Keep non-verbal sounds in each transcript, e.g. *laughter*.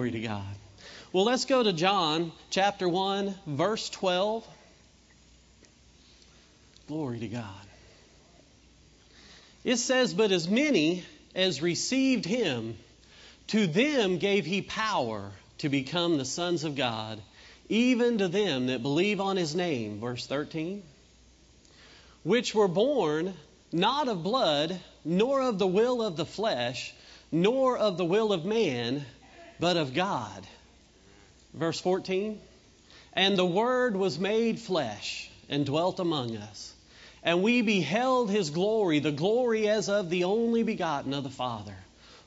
Glory to God. Well, let's go to John chapter 1, verse 12. Glory to God. It says, But as many as received him, to them gave he power to become the sons of God, even to them that believe on his name. Verse 13. Which were born not of blood, nor of the will of the flesh, nor of the will of man, but of God. Verse 14. And the Word was made flesh and dwelt among us. And we beheld his glory, the glory as of the only begotten of the Father,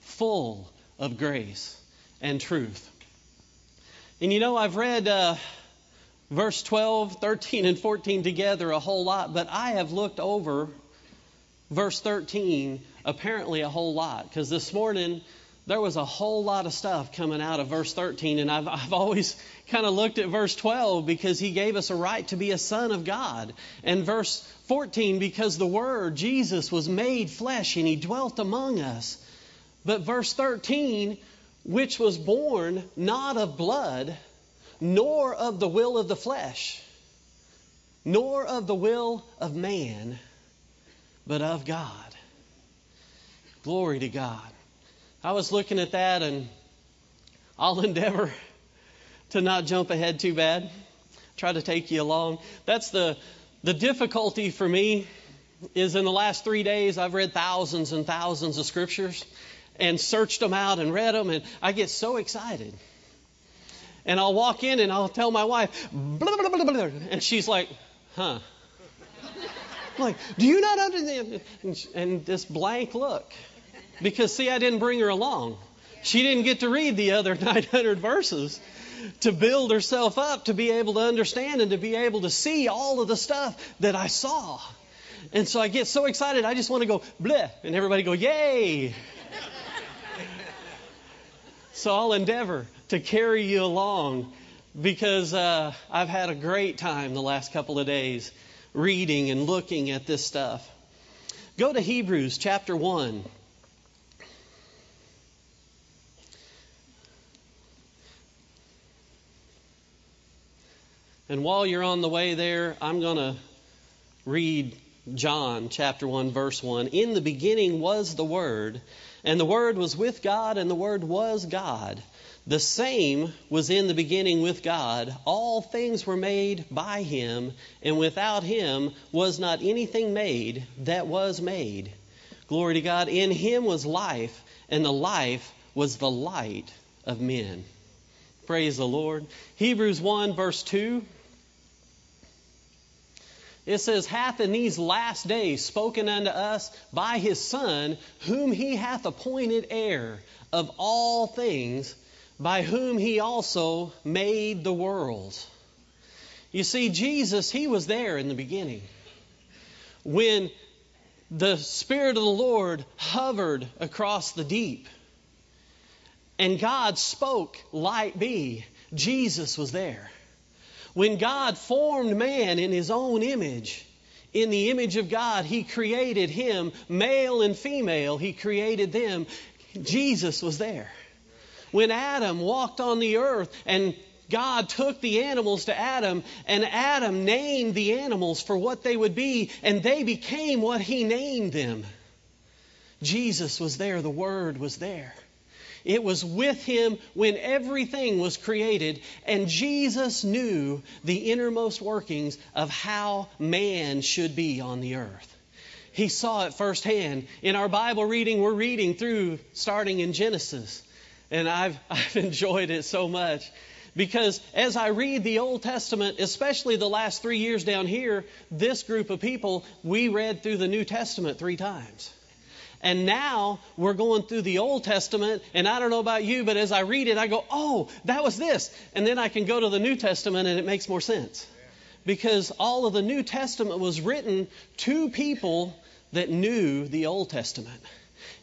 full of grace and truth. And you know, I've read uh, verse 12, 13, and 14 together a whole lot, but I have looked over verse 13 apparently a whole lot because this morning there was a whole lot of stuff coming out of verse 13, and I've, I've always kind of looked at verse 12 because he gave us a right to be a son of God. And verse 14, because the Word, Jesus, was made flesh and he dwelt among us. But verse 13, which was born not of blood, nor of the will of the flesh, nor of the will of man, but of God. Glory to God. I was looking at that and I'll *laughs* endeavor to not jump ahead too bad. Try to take you along. That's the the difficulty for me is in the last 3 days I've read thousands and thousands of scriptures and searched them out and read them and I get so excited. And I'll walk in and I'll tell my wife, blah, blah, blah, blah, and she's like, huh. I'm *laughs* like, do you not understand? And this blank look. Because, see, I didn't bring her along. She didn't get to read the other *laughs* 900 verses to build herself up to be able to understand and to be able to see all of the stuff that I saw. And so I get so excited, I just want to go, bleh, and everybody go, yay. *laughs* so I'll endeavor to carry you along because uh, I've had a great time the last couple of days reading and looking at this stuff. Go to Hebrews chapter 1. And while you're on the way there, I'm going to read John chapter 1 verse 1. In the beginning was the Word, and the Word was with God, and the Word was God. The same was in the beginning with God. All things were made by him, and without him was not anything made that was made. Glory to God. In him was life, and the life was the light of men. Praise the Lord. Hebrews 1 verse 2. It says, hath in these last days spoken unto us by his Son, whom he hath appointed heir of all things, by whom he also made the worlds. You see, Jesus, he was there in the beginning. When the Spirit of the Lord hovered across the deep, and God spoke, Light be, Jesus was there. When God formed man in his own image, in the image of God, he created him, male and female, he created them. Jesus was there. When Adam walked on the earth and God took the animals to Adam, and Adam named the animals for what they would be, and they became what he named them. Jesus was there, the Word was there. It was with him when everything was created, and Jesus knew the innermost workings of how man should be on the earth. He saw it firsthand. In our Bible reading, we're reading through starting in Genesis, and I've, *laughs* I've enjoyed it so much. Because as I read the Old Testament, especially the last three years down here, this group of people, we read through the New Testament three times. And now we're going through the Old Testament, and I don't know about you, but as I read it, I go, oh, that was this. And then I can go to the New Testament, and it makes more sense. Because all of the New Testament was written to people that knew the Old Testament.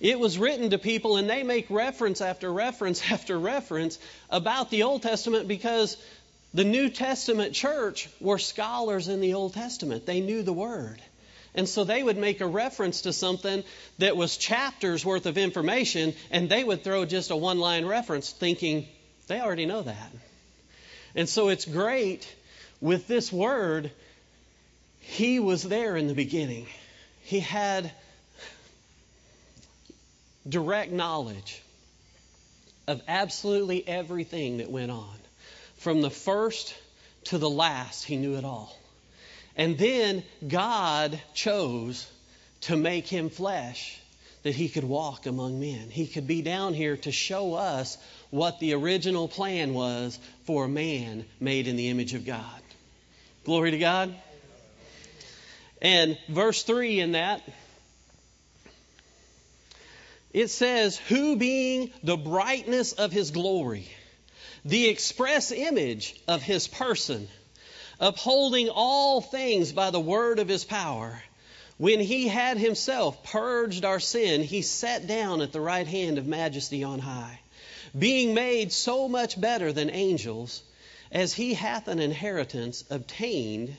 It was written to people, and they make reference after reference *laughs* after reference about the Old Testament because the New Testament church were scholars in the Old Testament. They knew the Word. And so they would make a reference to something that was chapters worth of information, and they would throw just a one line reference, thinking They already know that. And so it's great with this word, he was there in the beginning. He had direct knowledge of absolutely everything that went on. From the first to the last, he knew it all. And then God chose to make him flesh that he could walk among men. He could be down here to show us what the original plan was for a man made in the image of God. Glory to God. And verse 3 in that, it says, Who being the brightness of his glory, the express image of his person, upholding all things by the word of his power, when he had himself purged our sin, he sat down at the right hand of majesty on high, being made so much better than angels, as he hath an inheritance obtained,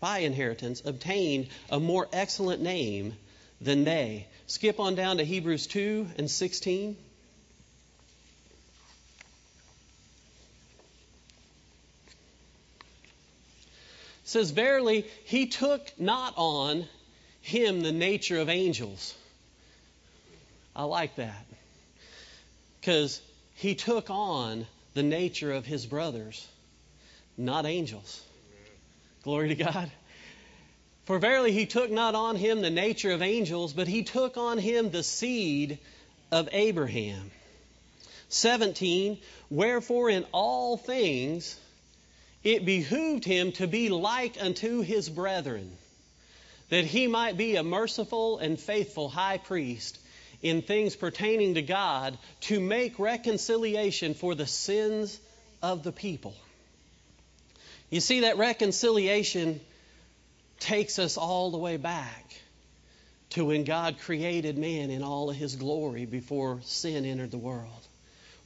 by inheritance, obtained a more excellent name than they. Skip on down to Hebrews 2 and 16. Says, Verily, he took not on him the nature of angels. I like that. Because he took on the nature of his brothers, not angels. Glory to God. For verily he took not on him the nature of angels, but he took on him the seed of Abraham. 17. Wherefore in all things it behooved him to be like unto his brethren that he might be a merciful and faithful high priest in things pertaining to God to make reconciliation for the sins of the people. You see, that reconciliation takes us all the way back to when God created man in all of his glory before sin entered the world.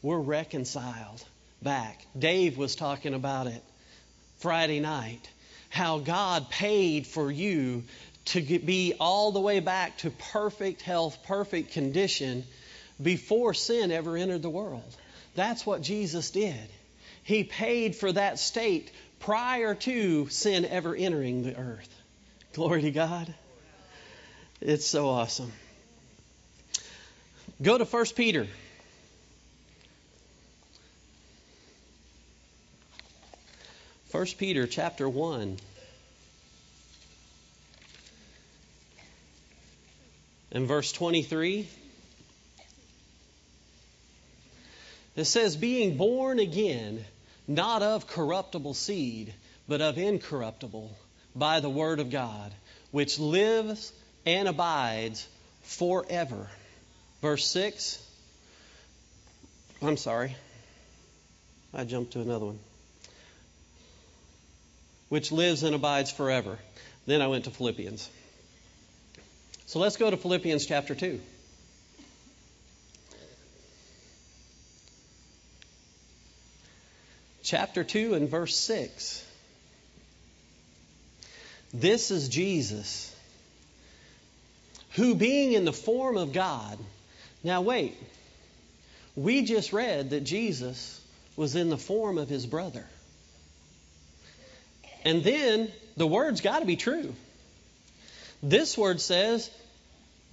We're reconciled back. Dave was talking about it Friday night. How God paid for you to get, be all the way back to perfect health, perfect condition before sin ever entered the world. That's what Jesus did. He paid for that state prior to sin ever entering the earth. Glory to God. It's so awesome. Go to 1 Peter. First Peter chapter 1. In verse 23, it says, Being born again, not of corruptible seed, but of incorruptible, by the word of God, which lives and abides forever. Verse 6. I'm sorry. I jumped to another one. Which lives and abides forever. Then I went to Philippians. So let's go to Philippians chapter 2. Chapter 2 and verse 6. This is Jesus, who being in the form of God. Now, wait. We just read that Jesus was in the form of his brother. And then the word's got to be true. This word says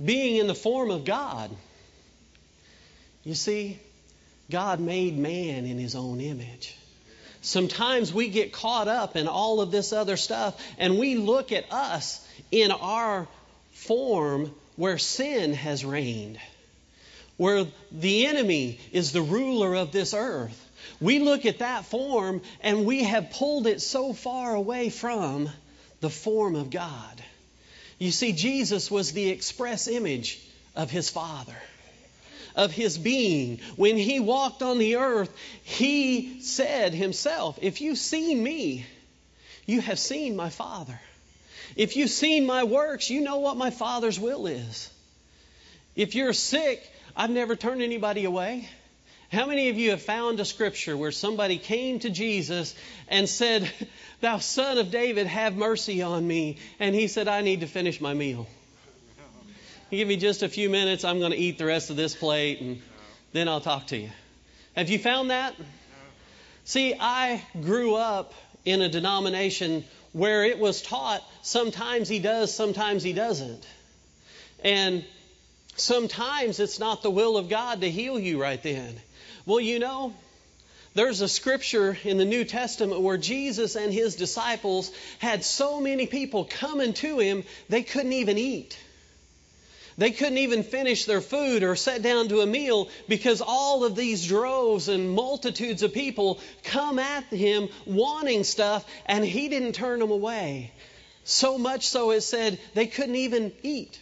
being in the form of God. You see, God made man in his own image. Sometimes we get caught up in all of this other stuff and we look at us in our form where sin has reigned, where the enemy is the ruler of this earth. We look at that form and we have pulled it so far away from the form of God. You see, Jesus was the express image of his Father, of his being. When he walked on the earth, he said himself, If you've seen me, you have seen my Father. If you've seen my works, you know what my Father's will is. If you're sick, I've never turned anybody away. How many of you have found a scripture where somebody came to Jesus and said, Thou son of David, have mercy on me? And he said, I need to finish my meal. You give me just a few minutes, I'm going to eat the rest of this plate, and then I'll talk to you. Have you found that? See, I grew up in a denomination where it was taught sometimes he does, sometimes he doesn't. And sometimes it's not the will of God to heal you right then. Well, you know, there's a scripture in the New Testament where Jesus and his disciples had so many people coming to him they couldn't even eat. They couldn't even finish their food or sit down to a meal because all of these droves and multitudes of people come at him wanting stuff and he didn't turn them away. So much so it said they couldn't even eat.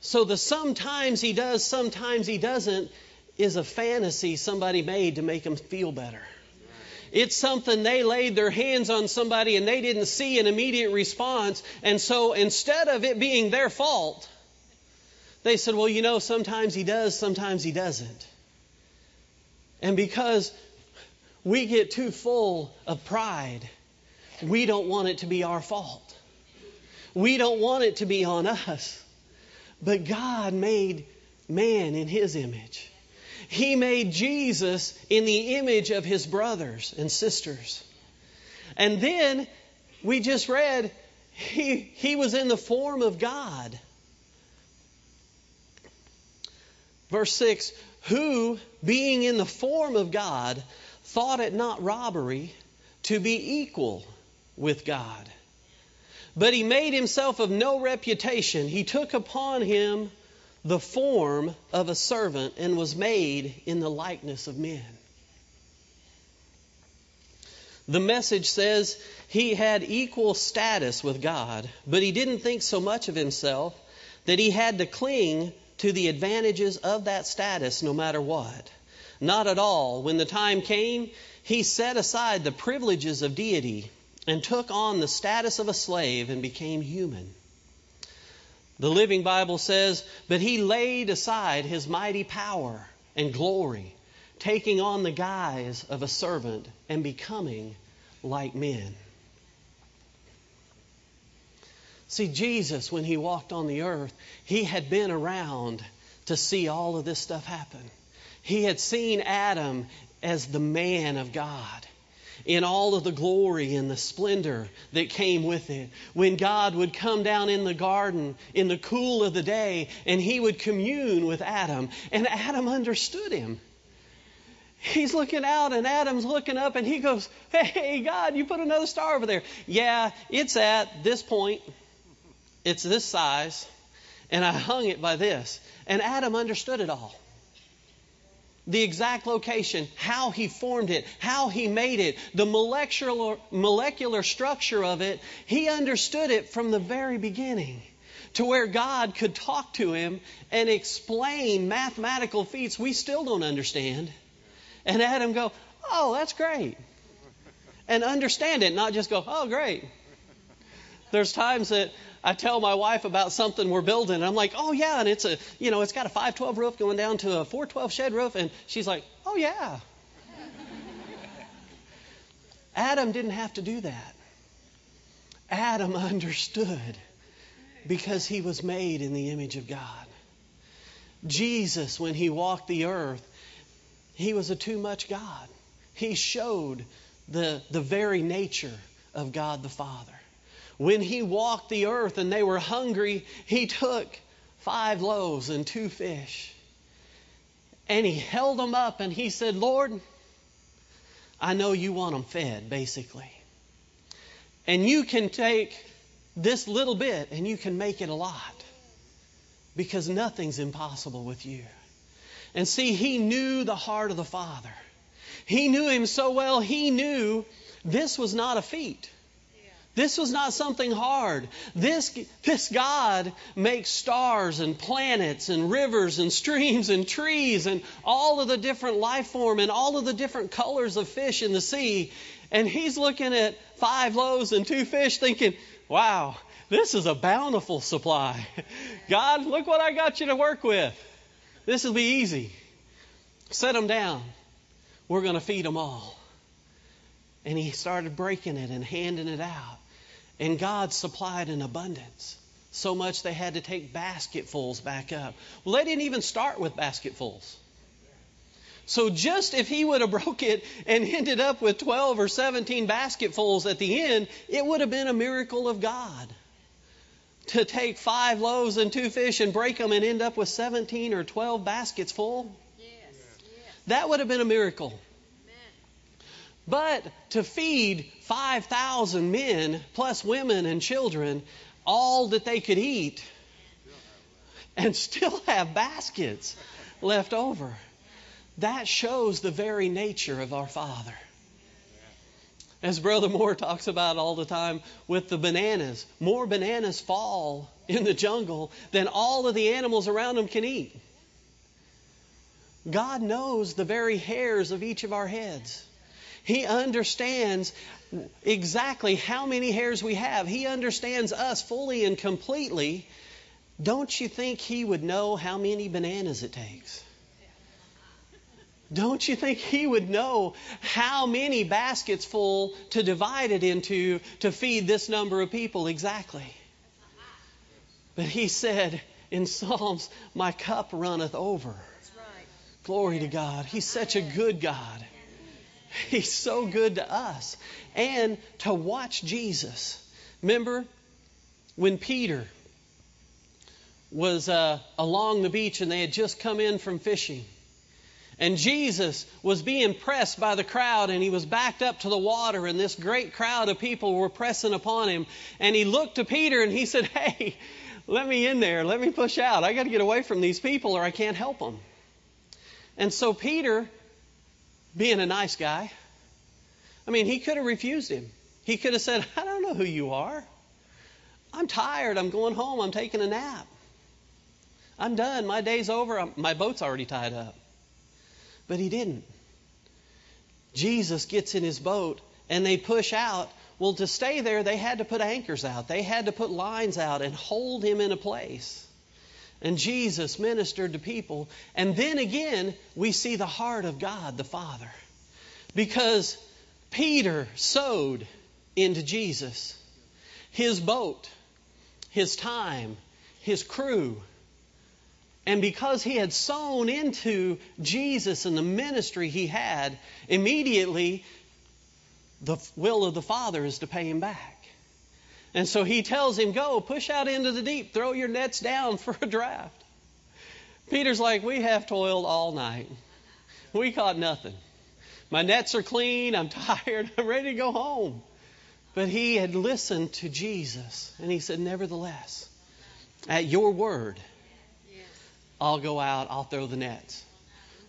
So the sometimes he does, sometimes he doesn't is a fantasy somebody made to make them feel better. It's something they laid their hands on somebody and they didn't see an immediate response. And so instead of it being their fault, they said, well, you know, sometimes he does, sometimes he doesn't. And because we get too full of pride, we don't want it to be our fault. We don't want it to be on us. But God made man in his image. He made Jesus in the image of his brothers and sisters. And then we just read he, he was in the form of God. Verse 6 Who, being in the form of God, thought it not robbery to be equal with God. But he made himself of no reputation. He took upon him the form of a servant and was made in the likeness of men. The message says he had equal status with God, but he didn't think so much of himself that he had to cling to the advantages of that status no matter what. Not at all. When the time came, he set aside the privileges of deity and took on the status of a slave and became human. The Living Bible says, But he laid aside his mighty power and glory, taking on the guise of a servant and becoming like men. See, Jesus, when he walked on the earth, he had been around to see all of this stuff happen. He had seen Adam as the man of God in all of the glory and the splendor that came with it. When God would come down in the garden in the cool of the day and he would commune with Adam, and Adam understood him. He's looking out, and Adam's looking up, and he goes, Hey, God, you put another star over there. Yeah, it's at this point, it's this size, and I hung it by this. And Adam understood it all the exact location, how he formed it, how he made it, the molecular, molecular structure of it. He understood it from the very beginning to where God could talk to him and explain mathematical feats we still don't understand. And Adam go, "Oh, that's great." And understand it, not just go, "Oh, great." There's times that I tell my wife about something we're building, and I'm like, oh yeah, and it's a, you know, it's got a 512 roof going down to a 412 shed roof, and she's like, oh yeah. Adam didn't have to do that. Adam understood because he was made in the image of God. Jesus, when he walked the earth, he was a too much God. He showed the, the very nature of God the Father. When he walked the earth and they were hungry, he took five loaves and two fish. And he held them up and he said, Lord, I know you want them fed, basically. And you can take this little bit and you can make it a lot because nothing's impossible with you. And see, he knew the heart of the Father. He knew him so well, he knew this was not a feat. This was not something hard. This, this God makes stars and planets and rivers and streams and trees and all of the different life form and all of the different colors of fish in the sea. And he's looking at five loaves and two fish thinking, wow, this is a bountiful supply. *laughs* God, look what I got you to work with. This will be easy. Set them down. We're going to feed them all. And he started breaking it and handing it out. And God supplied in abundance. So much they had to take basketfuls back up. Well, they didn't even start with basketfuls. So just if he would have *laughs* broke it and ended up with 12 or 17 basketfuls at the end, it would have been a miracle of God. To take five loaves and two fish and break them and end up with 17 or 12 baskets full, Yes. Yes. that would have been a miracle. But to feed 5,000 men, plus women and children, all that they could eat, and still have baskets left over, that shows the very nature of our Father. As Brother Moore talks about all the time with the bananas, more bananas fall in the jungle than all of the animals around them can eat. God knows the very hairs of each of our heads. He understands exactly how many hairs we have. He understands us fully and completely. Don't you think He would know how many bananas it takes? Don't you think He would know how many baskets full to divide it into to feed this number of people exactly? But He said in Psalms, My cup runneth over. Right. Glory to God. He's such a good God. *laughs* He's so good to us. And to watch Jesus. Remember when Peter was uh, along the beach and they had just come in from fishing? And Jesus was being pressed by the crowd, and he was backed up to the water, and this great crowd of people were pressing upon him. And he looked to Peter and he said, *laughs* Hey, let me in there. Let me push out. I got to get away from these people, or I can't help them. And so Peter, being a nice guy, I mean, he could have refused him. He could have said, I don't know who you are. I'm tired. I'm going home. I'm taking a nap. I'm done. My day's over. My boat's already tied up. But he didn't. Jesus gets in his boat and they push out. Well, to stay there, they had to put anchors out, they had to put lines out and hold him in a place. And Jesus ministered to people. And then again, we see the heart of God the Father. Because Peter sowed into Jesus his boat, his time, his crew. And because he had sown into Jesus and the ministry he had, immediately the will of the Father is to pay him back. And so he tells him, Go, push out into the deep, throw your nets down *laughs* for a draft. Peter's like, We have toiled all night. We caught nothing. My nets are clean. I'm *laughs* tired. I'm ready to go home. But he had listened to Jesus. And he said, Nevertheless, at your word, I'll go out, I'll throw the nets.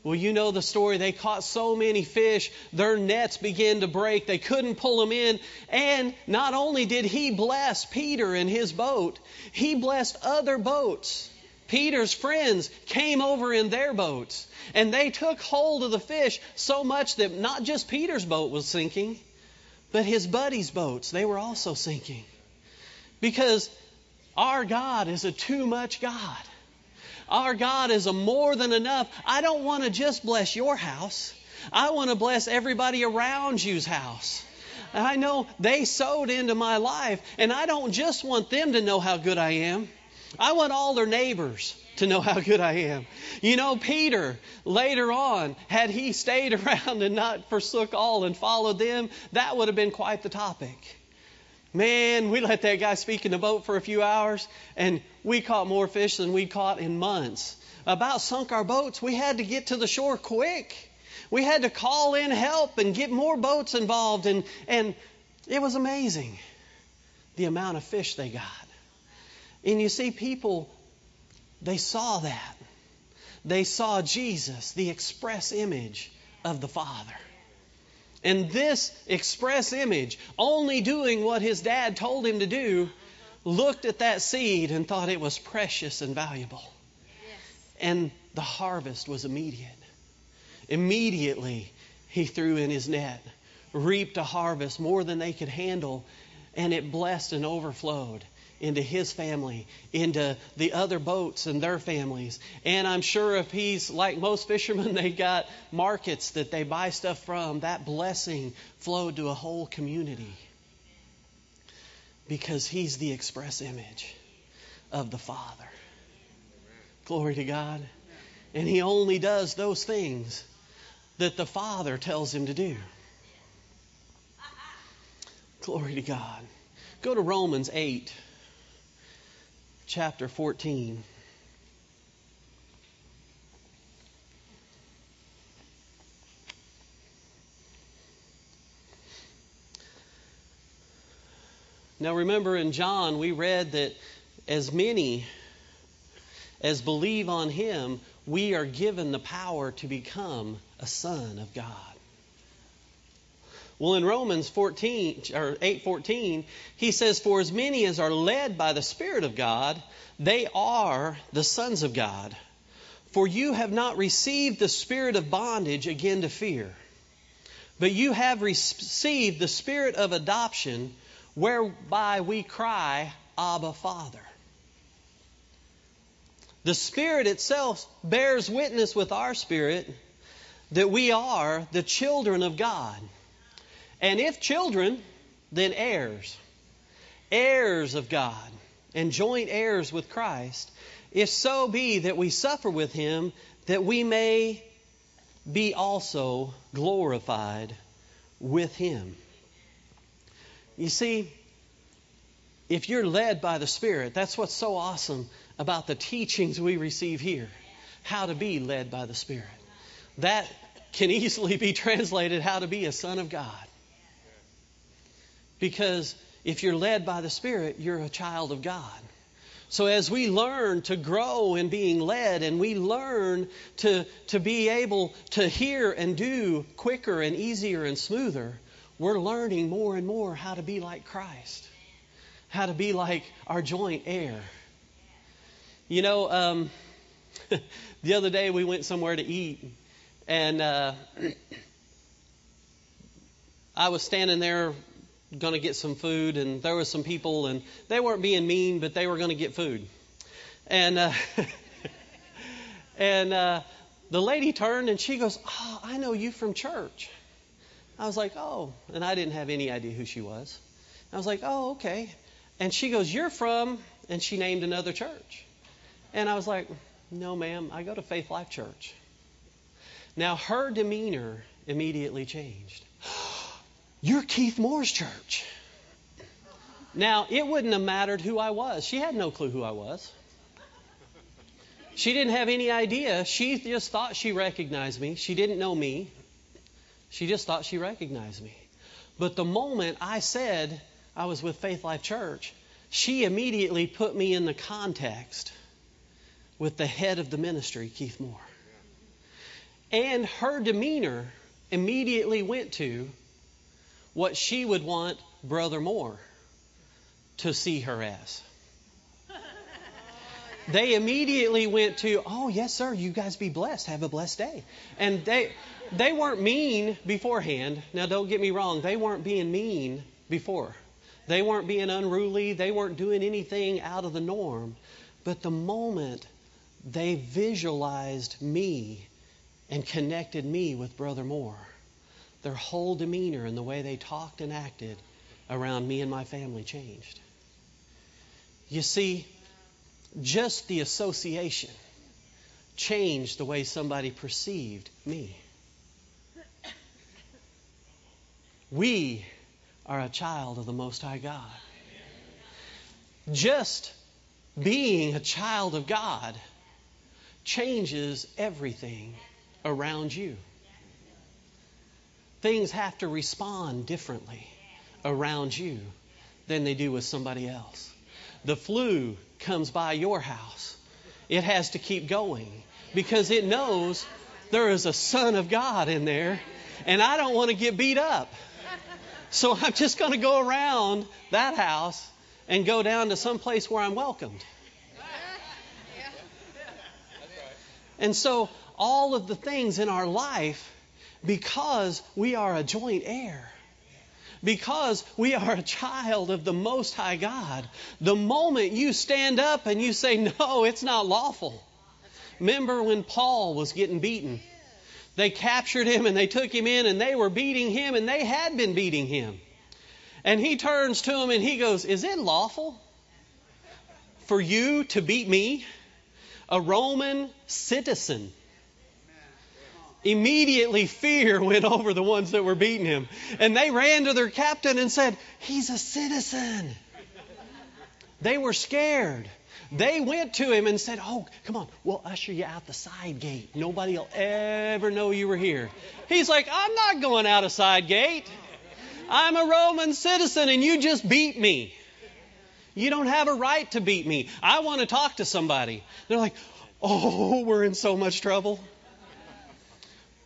Well, you know the story. They caught so many fish, their nets began to break. They couldn't pull them in. And not only did he bless Peter and his boat, he blessed other boats. Peter's friends came over in their boats, and they took hold of the fish so much that not just Peter's boat was sinking, but his buddies' boats, they were also sinking. Because our God is a too much God. Our God is a more than enough. I don't want to just bless your house. I want to bless everybody around you's house. I know they sowed into my life, and I don't just want them to know how good I am. I want all their neighbors to know how good I am. You know, Peter, later on, had he stayed *laughs* around and not forsook all and followed them, that would have been quite the topic. Man, we let that guy speak in the boat for a few hours, and we caught more fish than we'd caught in months. About sunk our boats. We had to get to the shore quick. We had to call in help and get more boats involved, and, and it was amazing the amount of fish they got. And you see, people, they saw that. They saw Jesus, the express image of the Father. And this express image, only doing what his dad told him to do, looked at that seed and thought it was precious and valuable. Yes. And the harvest was immediate. Immediately, he threw in his net, reaped a harvest more than they could handle, and it blessed and overflowed into his family, into the other boats and their families. And I'm sure if he's like most fishermen, *laughs* they got markets that they buy stuff from. That blessing flowed to a whole community because he's the express image of the Father. Glory to God. And he only does those things that the Father tells him to do. Glory to God. Go to Romans 8, chapter 14. Now remember in John, we read that as many as believe on him, we are given the power to become a son of God. Well, in Romans 14 or 8:14, he says, "For as many as are led by the Spirit of God, they are the sons of God. For you have not received the spirit of bondage again to fear, but you have received the spirit of adoption, whereby we cry, Abba, Father." The Spirit itself bears witness with our spirit that we are the children of God. And if children, then heirs. Heirs of God, and joint heirs with Christ, if so be that we suffer with him, that we may be also glorified with him. You see, if you're led by the Spirit, that's what's so awesome about the teachings we receive here. How to be led by the Spirit. That can easily be *laughs* translated how to be a son of God. Because if you're led by the Spirit, you're a child of God. So as we learn to grow in being led and we learn to, to be able to hear and do quicker and easier and smoother, we're learning more and more how to be like Christ, how to be like our joint heir. You know, um, *laughs* the other day we went somewhere to eat, and uh, *clears throat* I was standing there going to get some food, and there was some people, and they weren't being mean, but they were going to get food. And uh, *laughs* and uh, the lady turned and she goes, "Oh, I know you from church." I was like, "Oh," and I didn't have any idea who she was. I was like, "Oh, okay." And she goes, "You're from," and she named another church. And I was like, "No, ma'am, I go to Faith Life Church." Now her demeanor immediately changed. You're Keith Moore's church. Now, it wouldn't have mattered who I was. She had no clue who I was. She didn't have any idea. She just thought she recognized me. She didn't know me. She just thought she recognized me. But the moment I said I was with Faith Life Church, she immediately put me in the context with the head of the ministry, Keith Moore. And her demeanor immediately went to what she would want Brother Moore to see her as. They immediately went to, "Oh, yes, sir. You guys be blessed. Have a blessed day." And they they weren't mean beforehand. Now, don't get me wrong. They weren't being mean before. They weren't being unruly. They weren't doing anything out of the norm. But the moment they visualized me and connected me with Brother Moore, their whole demeanor and the way they talked and acted around me and my family changed. You see, just the association changed the way somebody perceived me. We are a child of the Most High God. Just being a child of God changes everything around you. Things have to respond differently around you than they do with somebody else. The flu comes by your house. It has to keep going because it knows there is a son of God in there and I don't want to get beat up. So *laughs* I'm just going to go around that house and go down to some place where I'm welcomed. And so all of the things in our life because we are a joint heir. Because we are a child of the Most High God. The moment you stand up and you say, No, it's not lawful. Remember when Paul was getting beaten? They captured him and they took him in and they were beating him and they had been beating him. And he turns to him and he goes, Is it lawful for you to beat me, a Roman citizen? Immediately, fear went *laughs* over the ones that were beating him. And they ran to their captain and said, He's a citizen. They were scared. They went to him and said, Oh, come on, we'll usher you out the side gate. Nobody will ever know you were here. He's like, I'm not going out a side gate. I'm a Roman citizen and you just beat me. You don't have a right to beat me. I want to talk to somebody. They're like, Oh, we're in so much trouble.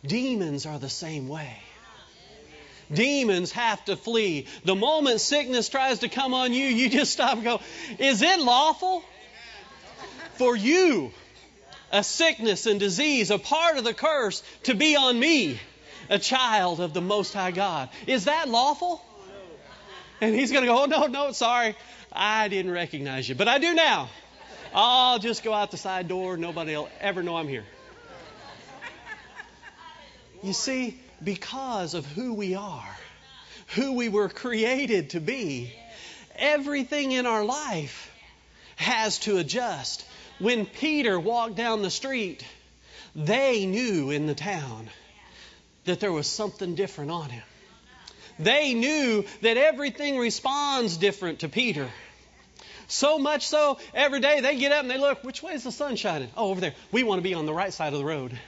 Demons are the same way. Demons have to flee. The moment sickness tries to come on you, you just stop and go, Is it lawful for you, a sickness and disease, a part of the curse, to be on me, a child of the Most High God? Is that lawful? And he's going to go, Oh, no, no, sorry. I didn't recognize you, but I do now. I'll just go out the side door. Nobody will ever know I'm here. You see, because of who we are, who we were created to be, everything in our life has to adjust. When Peter walked down the street, they knew in the town that there was something different on him. They knew that everything responds different to Peter. So much so, every day they get up and they look, which way is the sun shining? Oh, over there. We want to be on the right side of the road.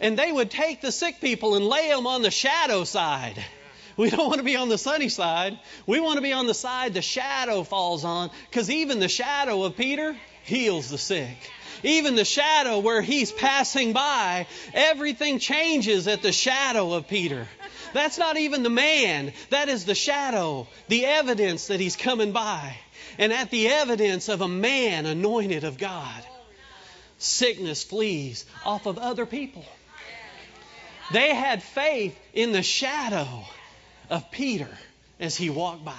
And they would take the sick people and lay them on the shadow side. We don't want to be on the sunny side. We want to be on the side the shadow falls on, because even the shadow of Peter heals the sick. Even the shadow where he's passing by, everything changes at the shadow of Peter. That's not even the man, that is the shadow, the evidence that he's coming by. And at the evidence of a man anointed of God, sickness flees off of other people. They had faith in the shadow of Peter as he walked by.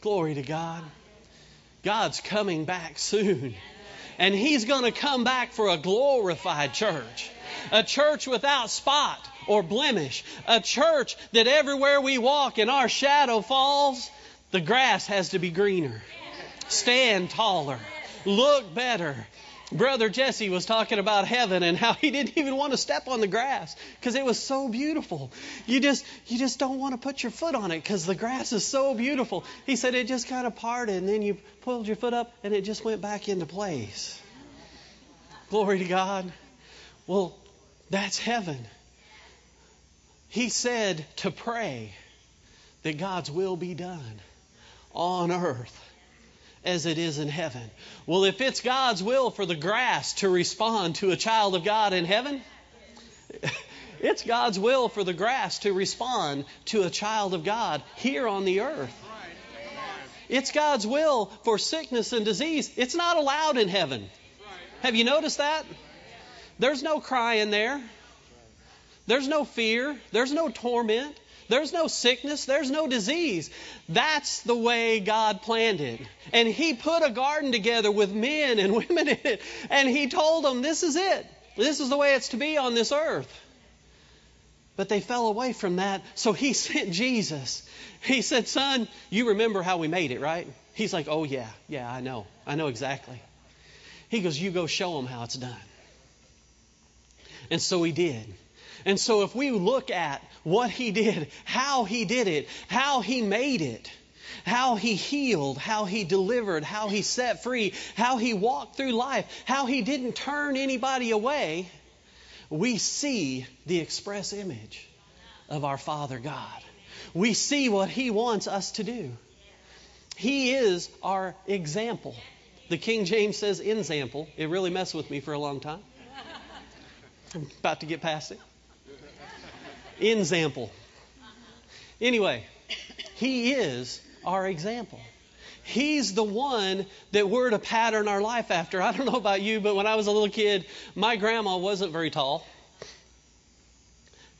Glory to God. God's coming back soon. And He's going to come back for a glorified church. A church without spot or blemish. A church that everywhere we walk and our shadow falls, the grass has to be greener. Stand taller. Look better. Brother Jesse was talking about heaven and how he didn't even want to step on the grass because it was so beautiful. You just you just don't want to put your foot on it because the grass is so beautiful. He said it just kind of parted and then you pulled your foot up and it just went back into place. Glory to God. Well, that's heaven. He said to pray that God's will be done on earth as it is in heaven. Well, if it's God's will for the grass to respond to a child of God in heaven, *laughs* it's God's will for the grass to respond to a child of God here on the earth. It's God's will for sickness and disease. It's not allowed in heaven. Have you noticed that? There's no crying there. There's no fear. There's no torment. There's no sickness. There's no disease. That's the way God planned it. And He put a garden together with men and *laughs* women in it. And He told them, this is it. This is the way it's to be on this earth. But they fell away from that. So He *laughs* sent Jesus. He said, Son, you remember how we made it, right? He's like, Oh, yeah. Yeah, I know. I know exactly. He goes, You go show them how it's done. And so He did. And so if we look at what he did, how he did it, how he made it, how he healed, how he delivered, how he set free, how he walked through life, how he didn't turn anybody away, we see the express image of our Father God. We see what he wants us to do. He is our example. The King James says example. It really messed with me for a long time. I'm about to get past it example. Anyway, he is our example. He's the one that we're to pattern our life after. I don't know about you, but when I was a little kid, my grandma wasn't very tall.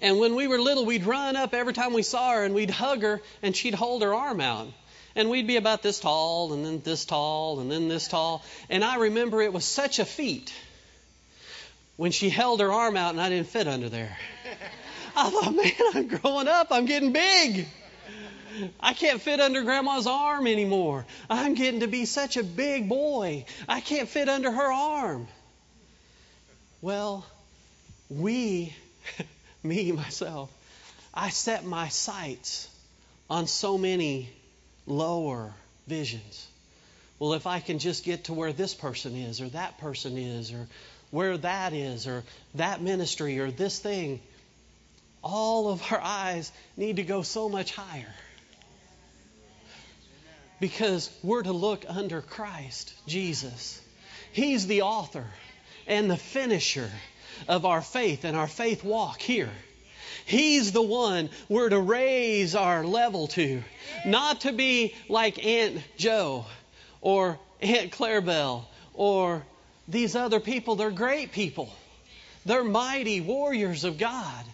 And when we were little, we'd run up every time we saw her and we'd hug her and she'd hold her arm out. And we'd be about this tall and then this tall and then this tall. And I remember it was such a feat when she held her arm out and I didn't fit under there. I thought, *laughs* oh, man, I'm growing up. I'm getting big. I can't fit under grandma's arm anymore. I'm getting to be such a big boy. I can't fit under her arm. Well, we, *laughs* me, myself, I set my sights on so many lower visions. Well, if I can just get to where this person is, or that person is, or where that is, or that ministry, or this thing, all of our eyes need to go so much higher. Because we're to look under Christ, Jesus. He's the author and the finisher of our faith and our faith walk here. He's the one we're to raise our level to. Not to be like Aunt Joe or Aunt Clarabelle or these other people. They're great people. They're mighty warriors of God.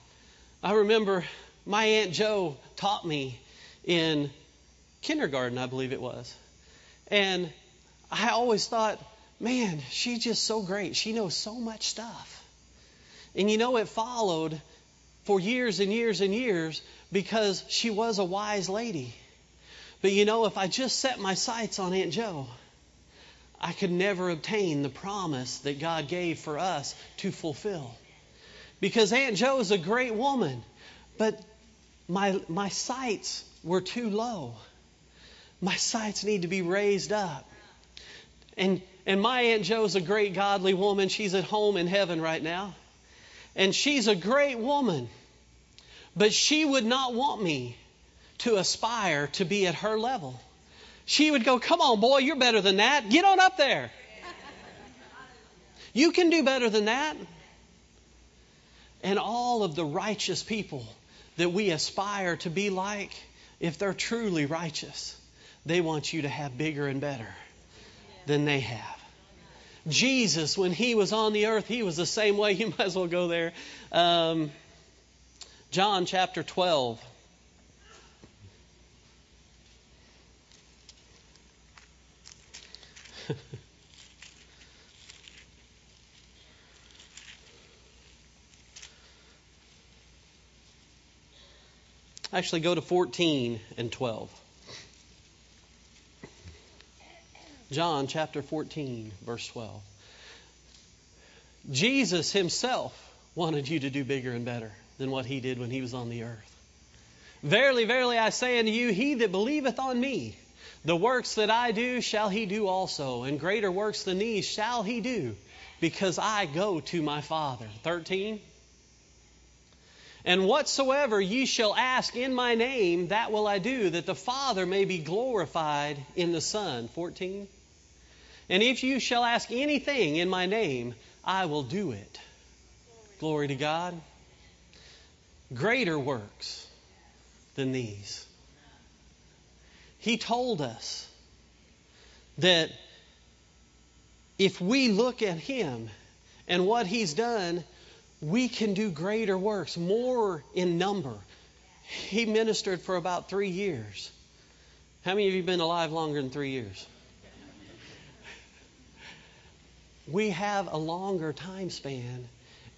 I remember my Aunt Joe taught me in kindergarten, I believe it was. And I always thought, man, she's just so great. She knows so much stuff. And you know, it followed for years and years and years because she was a wise lady. But you know, if I just set my sights on Aunt Joe, I could never obtain the promise that God gave for us to fulfill. Because Aunt Joe is a great woman, but my, my sights were too low. My sights need to be raised up. And, and my Aunt Joe's a great godly woman. She's at home in heaven right now. And she's a great woman. But she would not want me to aspire to be at her level. She would go, Come on, boy, you're better than that. Get on up there. You can do better than that. And all of the righteous people that we aspire to be like, if they're truly righteous, they want you to have bigger and better than they have. Jesus, when he was on the earth, he was the same way. *laughs* You might as well go there. Um, John chapter 12. *laughs* Actually, go to 14 and 12. John chapter 14, verse 12. Jesus himself wanted you to do bigger and better than what he did when he was on the earth. Verily, verily, I say unto you, he that believeth on me, the works that I do shall he do also, and greater works than these shall he do, because I go to my Father. 13. And whatsoever ye shall ask in my name, that will I do, that the Father may be glorified in the Son. 14. And if you shall ask anything in my name, I will do it. Glory to God. Greater works than these. He told us that if we look at Him and what He's done, we can do greater works, more in number. He ministered for about three years. How many of you have been alive longer than three years? We have a longer time span,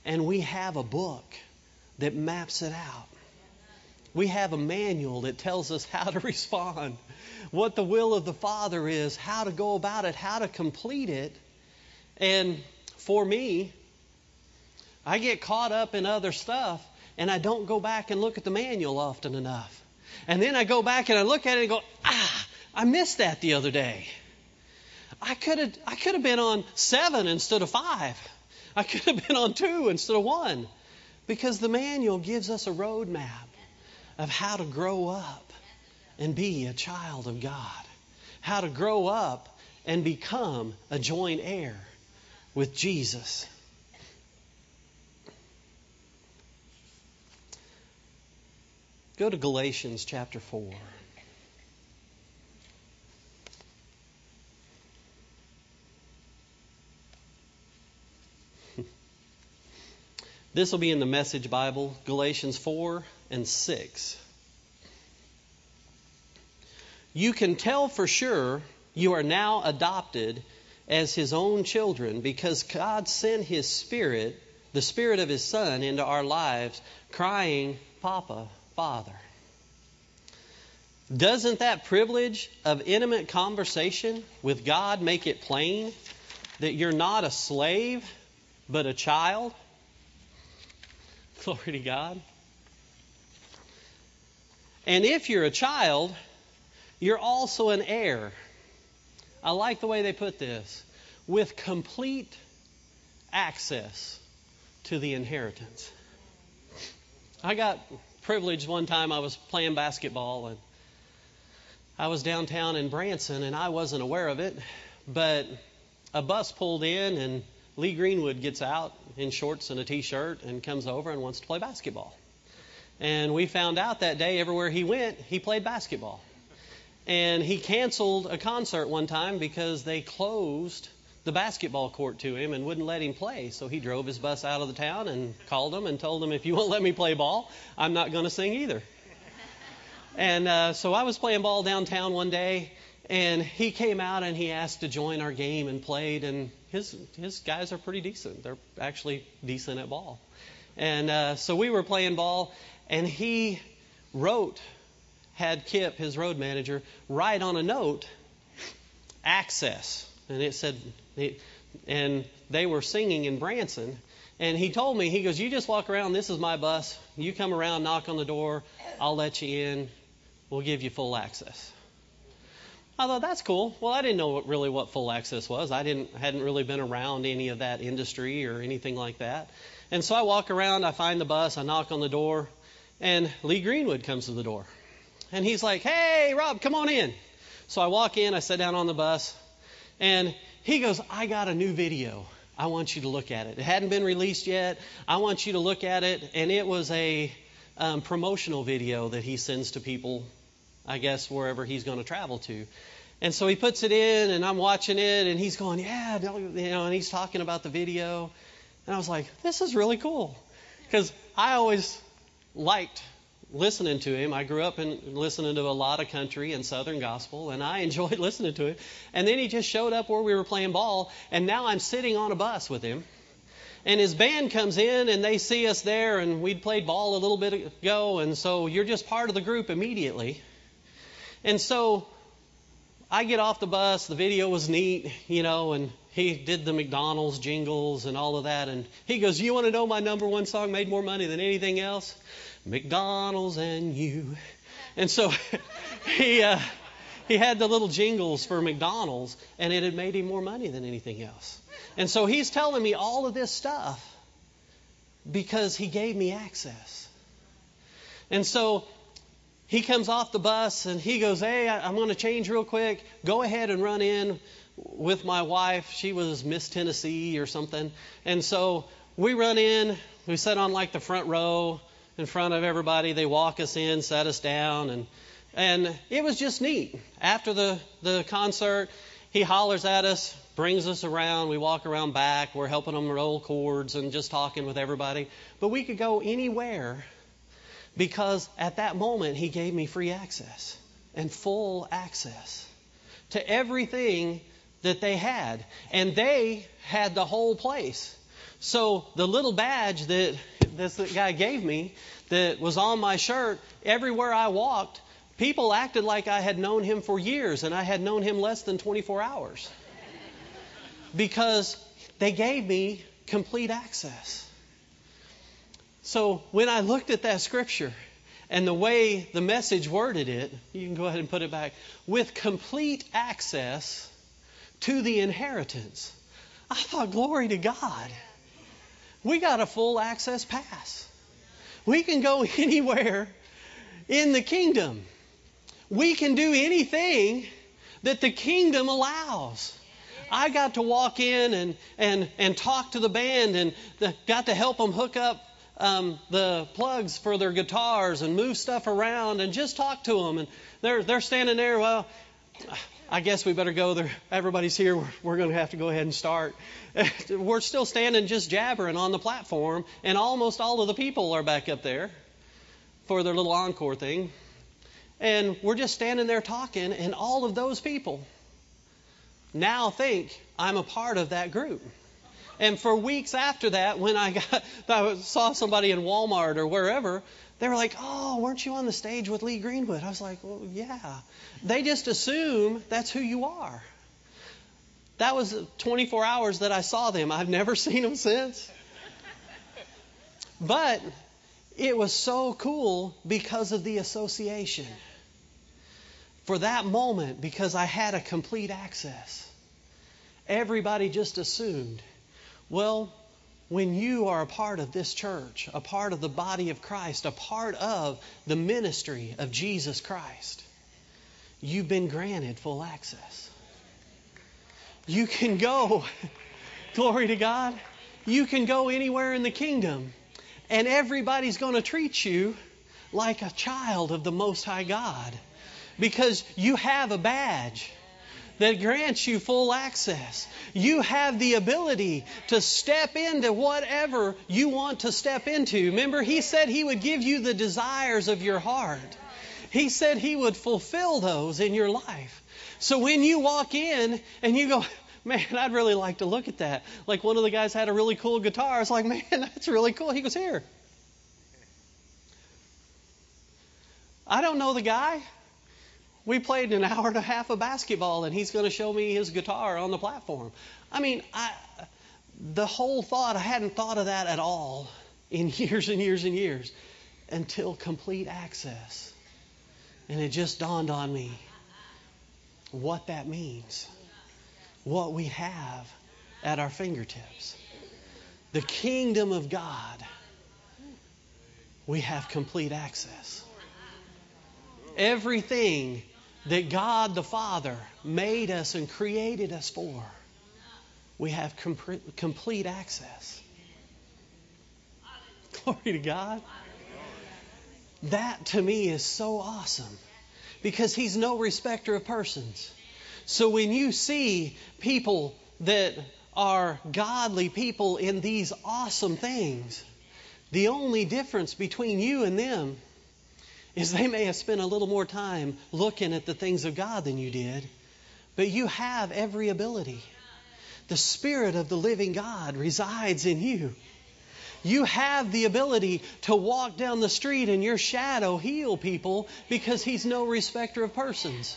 and we have a book that maps it out. We have a manual that tells us how to *laughs* respond, what the will of the Father is, how to go about it, how to complete it. And for me, I get caught up in other stuff and I don't go back and look at the manual often enough. And then I go back and I look at it and go, ah, I missed that the other day. I could have I could have been on seven instead of five. I could have been on two instead of one. Because the manual gives us a roadmap of how to grow up and be a child of God. How to grow up and become a joint heir with Jesus. Go to Galatians chapter 4. *laughs* This will be in the Message Bible, Galatians 4 and 6. You can tell for sure you are now adopted as His own children because God sent His Spirit, the Spirit of His Son, into our lives, crying, Papa, Father. Doesn't that privilege of intimate conversation with God make it plain that you're not a slave, but a child? *laughs* Glory to God. And if you're a child, you're also an heir. I like the way they put this with complete access to the inheritance. I got privileged one time, I was playing basketball and I was downtown in Branson and I wasn't aware of it, but a bus pulled in and Lee Greenwood gets out in shorts and a t shirt and comes over and wants to play basketball. And we found out that day everywhere he went, he played basketball. And he canceled a concert one time because they closed the basketball court to him and wouldn't let him play. So he drove his bus out of the town and called him and told him, if you won't let me play ball, I'm not going to sing either. and uh, so I was playing ball downtown one day, and he came out and he asked to join our game and played. And his his guys are pretty decent. They're actually decent at ball. And uh, so we were playing ball, and he wrote had Kip, his road manager, write on a note access. And it said, and they were singing in Branson. And he told me, he goes, You just walk around. This is my bus. You come around, knock on the door. I'll let you in. We'll give you full access. I thought that's cool. Well, I didn't know what, really what full access was. I didn't hadn't really been around any of that industry or anything like that. And so I walk around, I find the bus, I knock on the door, and Lee Greenwood comes to the door. And he's like, Hey, Rob, come on in. So I walk in, I sit down on the bus, and he goes, I got a new video. I want you to look at it. It hadn't been released yet. I want you to look at it. And it was a um, promotional video that he sends to people, I guess, wherever he's going to travel to. And so he puts it in, and I'm watching it, and he's going, Yeah, you know, and he's talking about the video. And I was like, This is really cool. Because I always liked listening to him. I grew up in listening to a lot of country and southern gospel, and I *laughs* enjoyed listening to it. And then he just showed up where we were playing ball, and now I'm sitting on a bus with him. And his band comes in, and they see us there, and we'd played ball a little bit ago, and so you're just part of the group immediately. And so I get off the bus. The video was neat, you know, and he did the McDonald's jingles and all of that. And he goes, You want to know my number one song made more money than anything else? McDonald's and you. And so *laughs* he uh, he had the little jingles for McDonald's, and it had made him more money than anything else. And so he's telling me all of this stuff because he gave me access. And so he comes off the bus and he goes, Hey, I'm going to change real quick. Go ahead and run in with my wife. She was Miss Tennessee or something. And so we run in. We sit on like the front row in front of everybody. They walk us in, set us down, and and it was just neat. After the the concert, he hollers at us, brings us around. We walk around back. We're helping them roll cords and just talking with everybody. But we could go anywhere because at that moment he gave me free access and full access to everything that they had, and they had the whole place. So the little badge that this guy gave me that was on my shirt, everywhere I walked, people acted like I had known him for years and I had known him less than 24 hours. Because they gave me complete access. So when I looked at that scripture and the way the message worded it, you can go ahead and put it back, with complete access to the inheritance. I thought, glory to God. We got a full access pass. We can go *laughs* anywhere in the kingdom. We can do anything that the kingdom allows. I got to walk in and, and, and talk to the band and the, got to help them hook up um, the plugs for their guitars and move stuff around and just talk to them. And they're, they're standing there, well, I guess we better go there. Everybody's here. We're, we're going to have to go ahead and start. *laughs* We're still standing just jabbering on the platform, and almost all of the people are back up there for their little encore thing. And we're just standing there talking, and all of those people now think I'm a part of that group. And for weeks after that, when I got, *laughs* I saw somebody in Walmart or wherever, they were like, "Oh, weren't you on the stage with Lee Greenwood?" I was like, "Well, yeah." They just assume that's who you are. That was 24 hours that I saw them. I've never *laughs* seen them since. But it was so cool because of the association. For that moment, because I had a complete access, everybody just assumed, well, when you are a part of this church, a part of the body of Christ, a part of the ministry of Jesus Christ, you've been granted full access. You can go, *laughs* glory to God, you can go anywhere in the kingdom, and everybody's going to treat you like a child of the Most High God because you have a badge that grants you full access. You have the ability to step into whatever you want to step into. Remember, He said He would give you the desires of your heart. He said He would fulfill those in your life. So when you walk in and you go, *laughs* man, I'd really like to look at that. Like one of the guys had a really cool guitar. I was like, *laughs* man, that's really cool. He goes, here. I don't know the guy. We played an hour and a half of basketball, and he's going to show me his guitar on the platform. I mean, I, the whole thought, I hadn't thought of that at all in *laughs* years and years and years until complete access. And it just dawned on me what that means, what we have at our fingertips. The kingdom of God, we have complete access. Everything that God the Father made us and created us for, we have com- complete access. *laughs* Glory to God. That to me is so awesome because He's no respecter of persons. So when you see people that are godly people in these awesome things, the only difference between you and them is they may have spent a little more time looking at the things of God than you did, but you have every ability. The Spirit of the living God resides in you. You have the ability to walk down the street and your shadow heal people because He's no respecter of persons.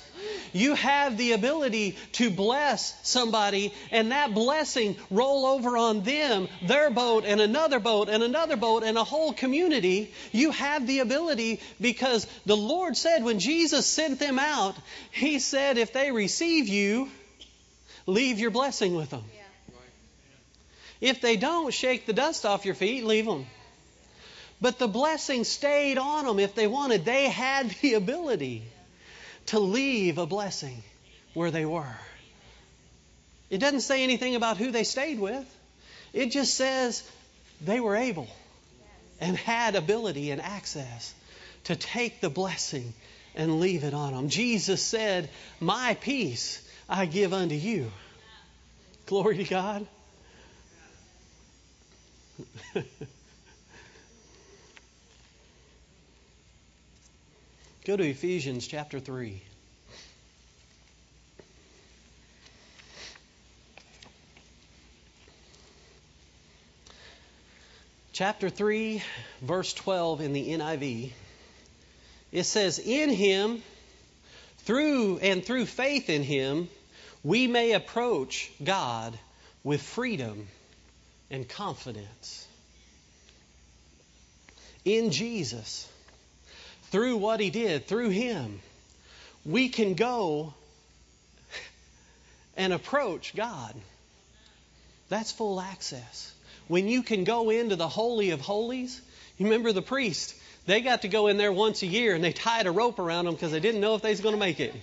You have the ability to bless somebody and that blessing roll over on them, their boat, and another boat, and another boat, and a whole community. You have the ability because the Lord said when Jesus sent them out, He said, if they receive you, leave your blessing with them. If they don't, shake the dust off your feet, leave them. But the blessing stayed on them if they wanted. They had the ability to leave a blessing where they were. It doesn't say anything about who they stayed with, it just says they were able and had ability and access to take the blessing and leave it on them. Jesus said, My peace I give unto you. Glory to God. Go to Ephesians chapter 3. Chapter 3, verse 12 in the NIV. It says, In him, through and through faith in him, we may approach God with freedom and confidence. In Jesus, through what He did, through Him, we can go and approach God. That's full access. When you can go into the Holy of Holies, you remember the priest, they got to go in there once a year and they tied a rope around them because they didn't know if they was going to make it.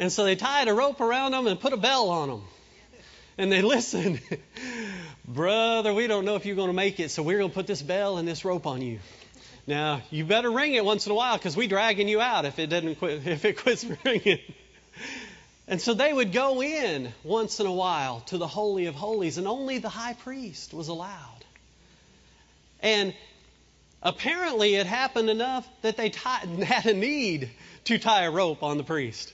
And so they tied a rope around them and put a bell on them. And they listen. *laughs* Brother, we don't know if you're going to make it, so we're going to put this bell and this rope on you. Now, you better ring it once in a while because we're dragging you out if it doesn't quit, *laughs* if it quits *laughs* ringing. And so they would go in once in a while to the Holy of Holies, and only the high priest was allowed. And apparently it happened enough that they had a need to tie a rope on the priest.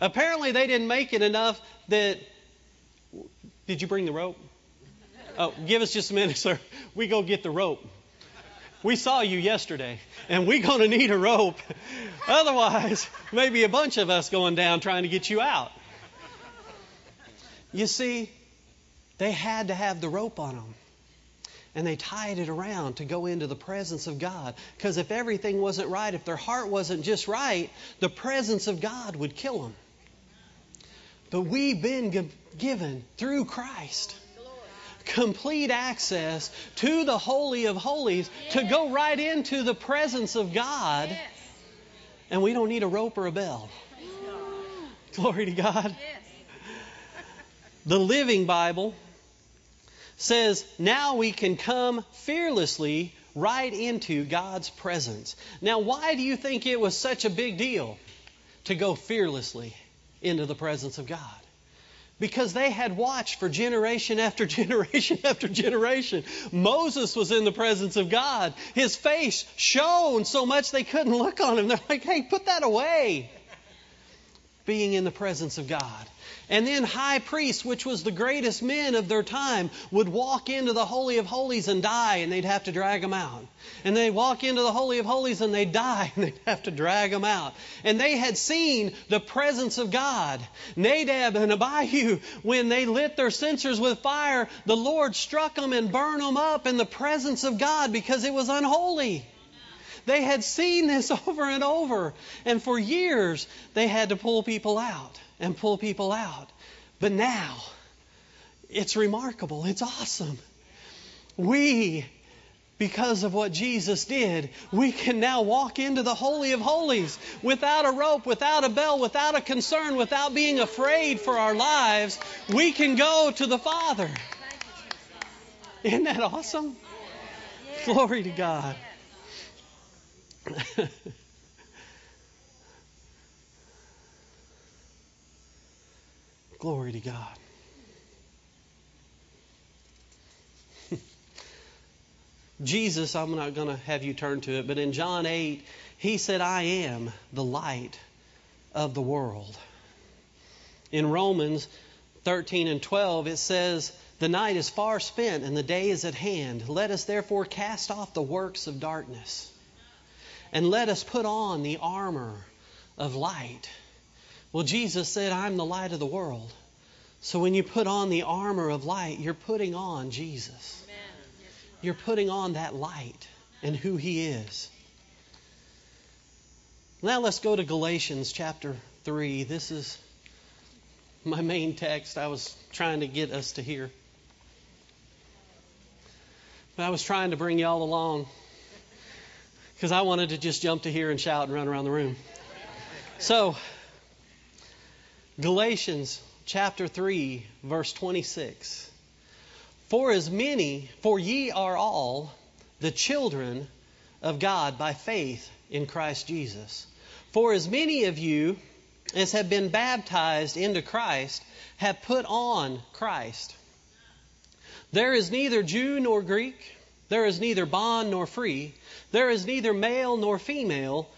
Apparently they didn't make it enough that. Did you bring the rope? Oh, give us just a minute, sir. We go get the rope. We saw you yesterday, and we're going to need a rope. Otherwise, maybe a bunch of us going down trying to get you out. You see, they had to have the rope on them. and they tied it around to go into the presence of God. Because if everything wasn't right, if their heart wasn't just right, the presence of God would kill them. But we've been given through Christ complete access to the Holy of Holies to go right into the presence of God, and we don't need a rope or a bell. Glory to God. The Living Bible says, now we can come fearlessly right into God's presence. Now, why do you think it was such a big deal to go fearlessly into the presence of God? Because they had watched for generation after *laughs* generation after generation. Moses was in the presence of God. His face shone so much they couldn't look on him. They're like, hey, put that away. Being in the presence of God. And then high priests, which was the greatest men of their time, would walk into the Holy of Holies and die, and they'd have to drag them out. And they'd walk into the Holy of Holies and they'd die, *laughs* and they'd have to drag them out. And they had seen the presence of God. Nadab and Abihu, when they lit their censers with fire, the Lord struck them and burned them up in the presence of God because it was unholy. They had seen this *laughs* over and over. And for years, they had to pull people out and pull people out. But now, it's remarkable. It's awesome. We, because of what Jesus did, we can now walk into the Holy of Holies without a rope, without a bell, without a concern, without being afraid for our lives. We can go to the Father. Isn't that awesome? Glory to God. *laughs* Glory to God. *laughs* Jesus, I'm not going to have you turn to it, but in John 8, he said, I am the light of the world. In Romans 13 and 12, it says, The night is far spent and the day is at hand. Let us therefore cast off the works of darkness and let us put on the armor of light. Well, Jesus said, I'm the light of the world. So when you put on the armor of light, you're putting on Jesus. You're putting on that light and who He is. Now let's go to Galatians chapter 3. This is my main text I was trying to get us to hear. But I was trying to bring you all along because I wanted to just jump to here and shout and run around the room. So, Galatians chapter 3, verse 26. For as many, for ye are all the children of God by faith in Christ Jesus. For as many of you as have been baptized into Christ have put on Christ. There is neither Jew nor Greek, there is neither bond nor free, there is neither male nor female,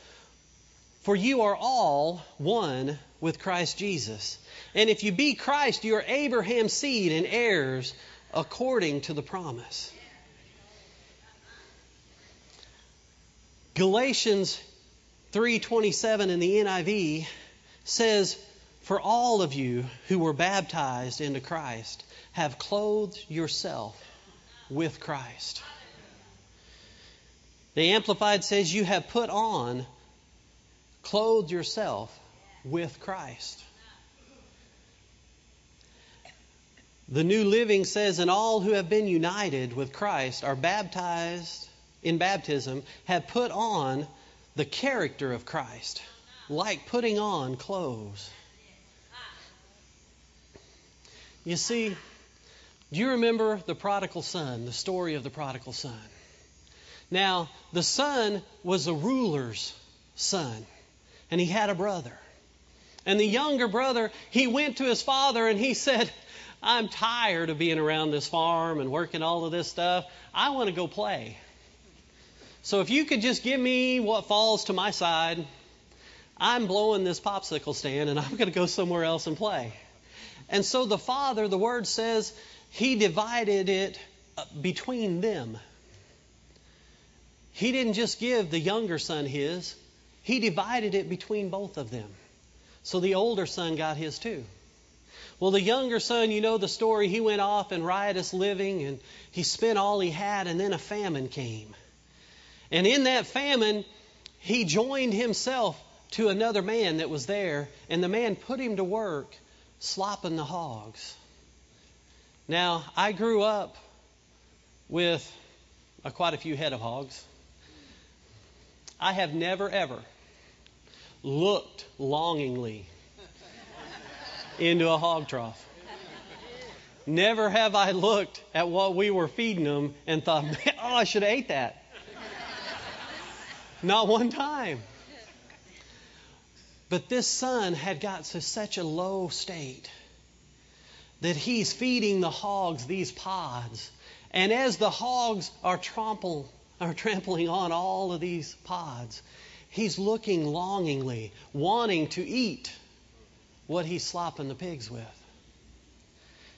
for you are all one with Christ Jesus. And if you be Christ, you are Abraham's seed and heirs according to the promise. Galatians 3:27 in the NIV says, "For all of you who were baptized into Christ have clothed yourself with Christ." The Amplified says, "You have put on, clothed yourself with Christ." The New Living says, and all who have been united with Christ are baptized in baptism, have put on the character of Christ, like putting on clothes. You see, do you remember the prodigal son, the story of the prodigal son? Now, the son was a ruler's son, and he had a brother. And the younger brother, he went to his father and he said, I'm tired of being around this farm and working all of this stuff. I want to go play. So if you could just give me what falls to my side, I'm blowing this popsicle stand and *laughs* I'm going to go somewhere else and play. And so the father, the word says, he divided it between them. He didn't just give the younger son his, he divided it between both of them. So the older son got his too. Well, the younger son, you know the story, he went off in riotous living and he spent all he had, and then a famine came. And in that famine, he joined himself to another man that was there, and the man put him to work slopping the hogs. Now, I grew up with uh, quite a few head of hogs. I have never, ever looked longingly into a hog trough. Never have I looked at what we were feeding them and thought, oh, I should have ate that. Not one time. But this son had got to such a low state that he's feeding the hogs these pods. And as the hogs are, trample, *laughs* are trampling on all of these pods, he's looking longingly, wanting to eat what he's slopping the pigs with.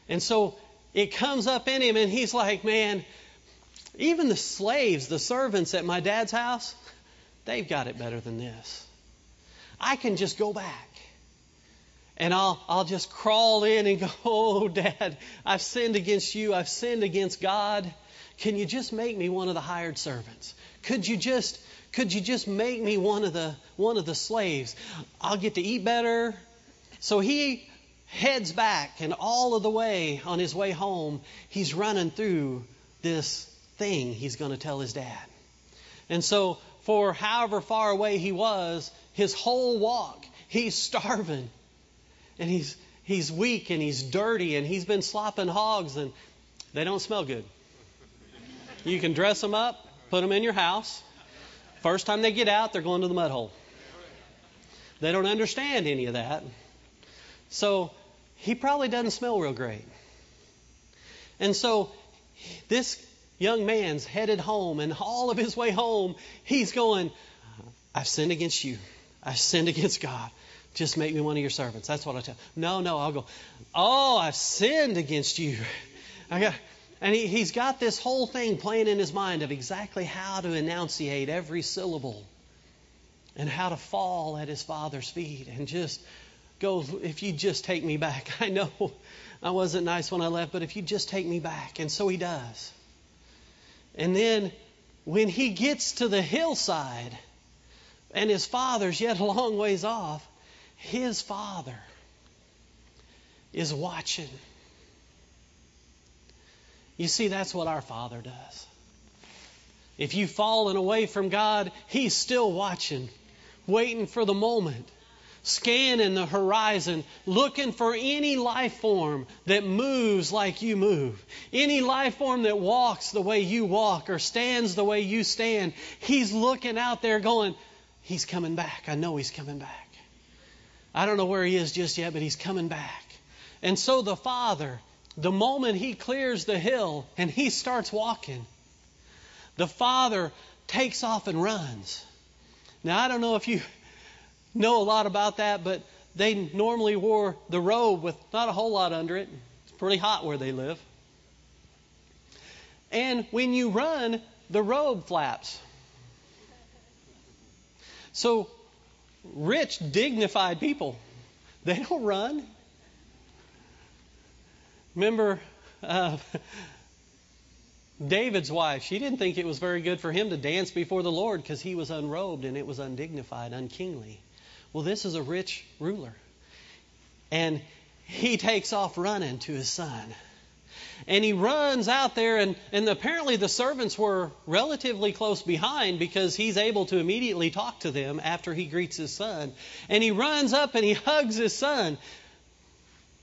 And so it comes up in him, and he's like, man, even the slaves, the servants at my dad's house, they've got it better than this. I can just go back. And I'll, I'll just crawl in and go, *laughs* Oh, Dad, I've sinned against you. I've sinned against God. Can you just make me one of the hired servants? Could you just, could you just make me one of the, one of the slaves? I'll get to eat better. So he heads back, and all of the way on his way home, he's running through this thing he's going to tell his dad. And so, for however far away he was, his whole walk, he's starving. And he's, he's weak and he's dirty and he's been slopping hogs and they don't smell good. You can dress them up, put them in your house. First time they get out, they're going to the mud hole. They don't understand any of that. So he probably doesn't smell real great. And so this young man's headed home, and all of his way home, he's going, I've sinned against you. I've sinned against God. Just make me one of your servants. That's what I tell. No, no, I'll go. Oh, I've sinned against you. I got, and he, he's got this whole thing playing in his mind of exactly how to enunciate every syllable and how to fall at his father's feet and just go, if you just take me back. *laughs* I know I wasn't nice when I left, but if you just take me back. And so he does. And then when he gets to the hillside and his father's yet a long ways off, his father is watching. You see, that's what our Father does. If you've fallen away from God, He's still watching, waiting for the moment, scanning the horizon, looking for any life form that moves like you move, any life form that walks the way you walk or stands the way you stand. He's looking out there going, He's coming back. I know He's coming back. I don't know where He is just yet, but He's coming back. And so the Father, the moment He clears the hill and He starts walking, the Father takes off and runs. Now, I don't know if you *laughs* know a lot about that, but they normally wore the robe with not a whole lot under it. It's pretty hot where they live. And when you run, the robe flaps. So, rich, dignified people, they don't run. Remember uh, David's wife, she didn't think it was very good for him to dance before the Lord because he was unrobed and it was undignified, unkingly. Well, this is a rich ruler. And he takes off running to his son. And he runs out there, and, and apparently the servants were relatively close behind because he's able to immediately talk to them after he greets his son. And he runs up and he hugs his son.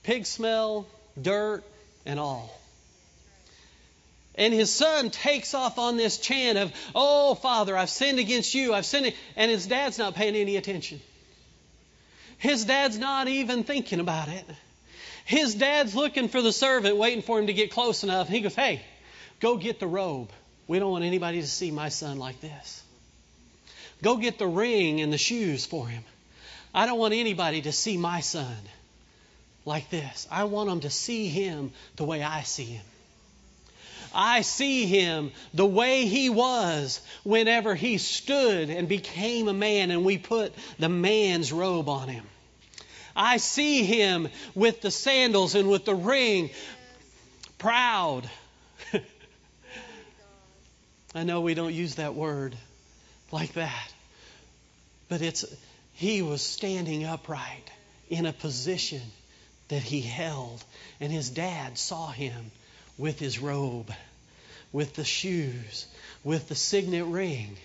Pig smell, dirt, and all. And his son takes off on this chant of, Oh, Father, I've sinned against you. I've sinned. And his dad's not paying any attention. His dad's not even thinking about it. His dad's looking for the servant, waiting for him to get close enough. He goes, Hey, go get the robe. We don't want anybody to see my son like this. Go get the ring and the shoes for him. I don't want anybody to see my son like this. I want them to see him the way I see him. I see him the way he was whenever he stood and became a man and we put the man's robe on him. I see him with the sandals and with the ring, proud. *laughs* I know we don't use that word like that, but it's he was standing upright in a position that he held, and his dad saw him with his robe, with the shoes, with the signet ring,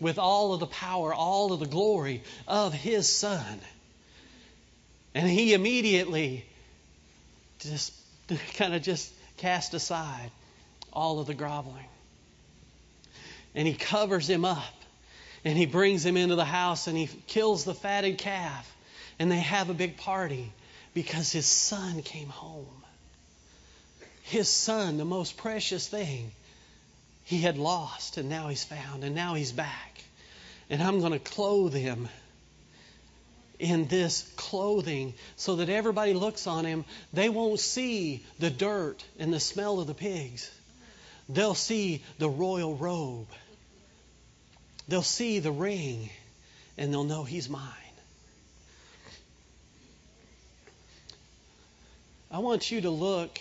with all of the power, all of the glory of his son. And he immediately just *laughs* kind of just cast aside all of the groveling. And he covers him up. And he brings him into the house and he kills the fatted calf. And they have a big party because his son came home. His son, the most precious thing he had lost, and now he's found, and now he's back. And I'm going to clothe him in this clothing so that everybody looks on him. They won't see the dirt and the smell of the pigs, they'll see the royal robe, they'll see the ring, and they'll know he's mine. I want you to look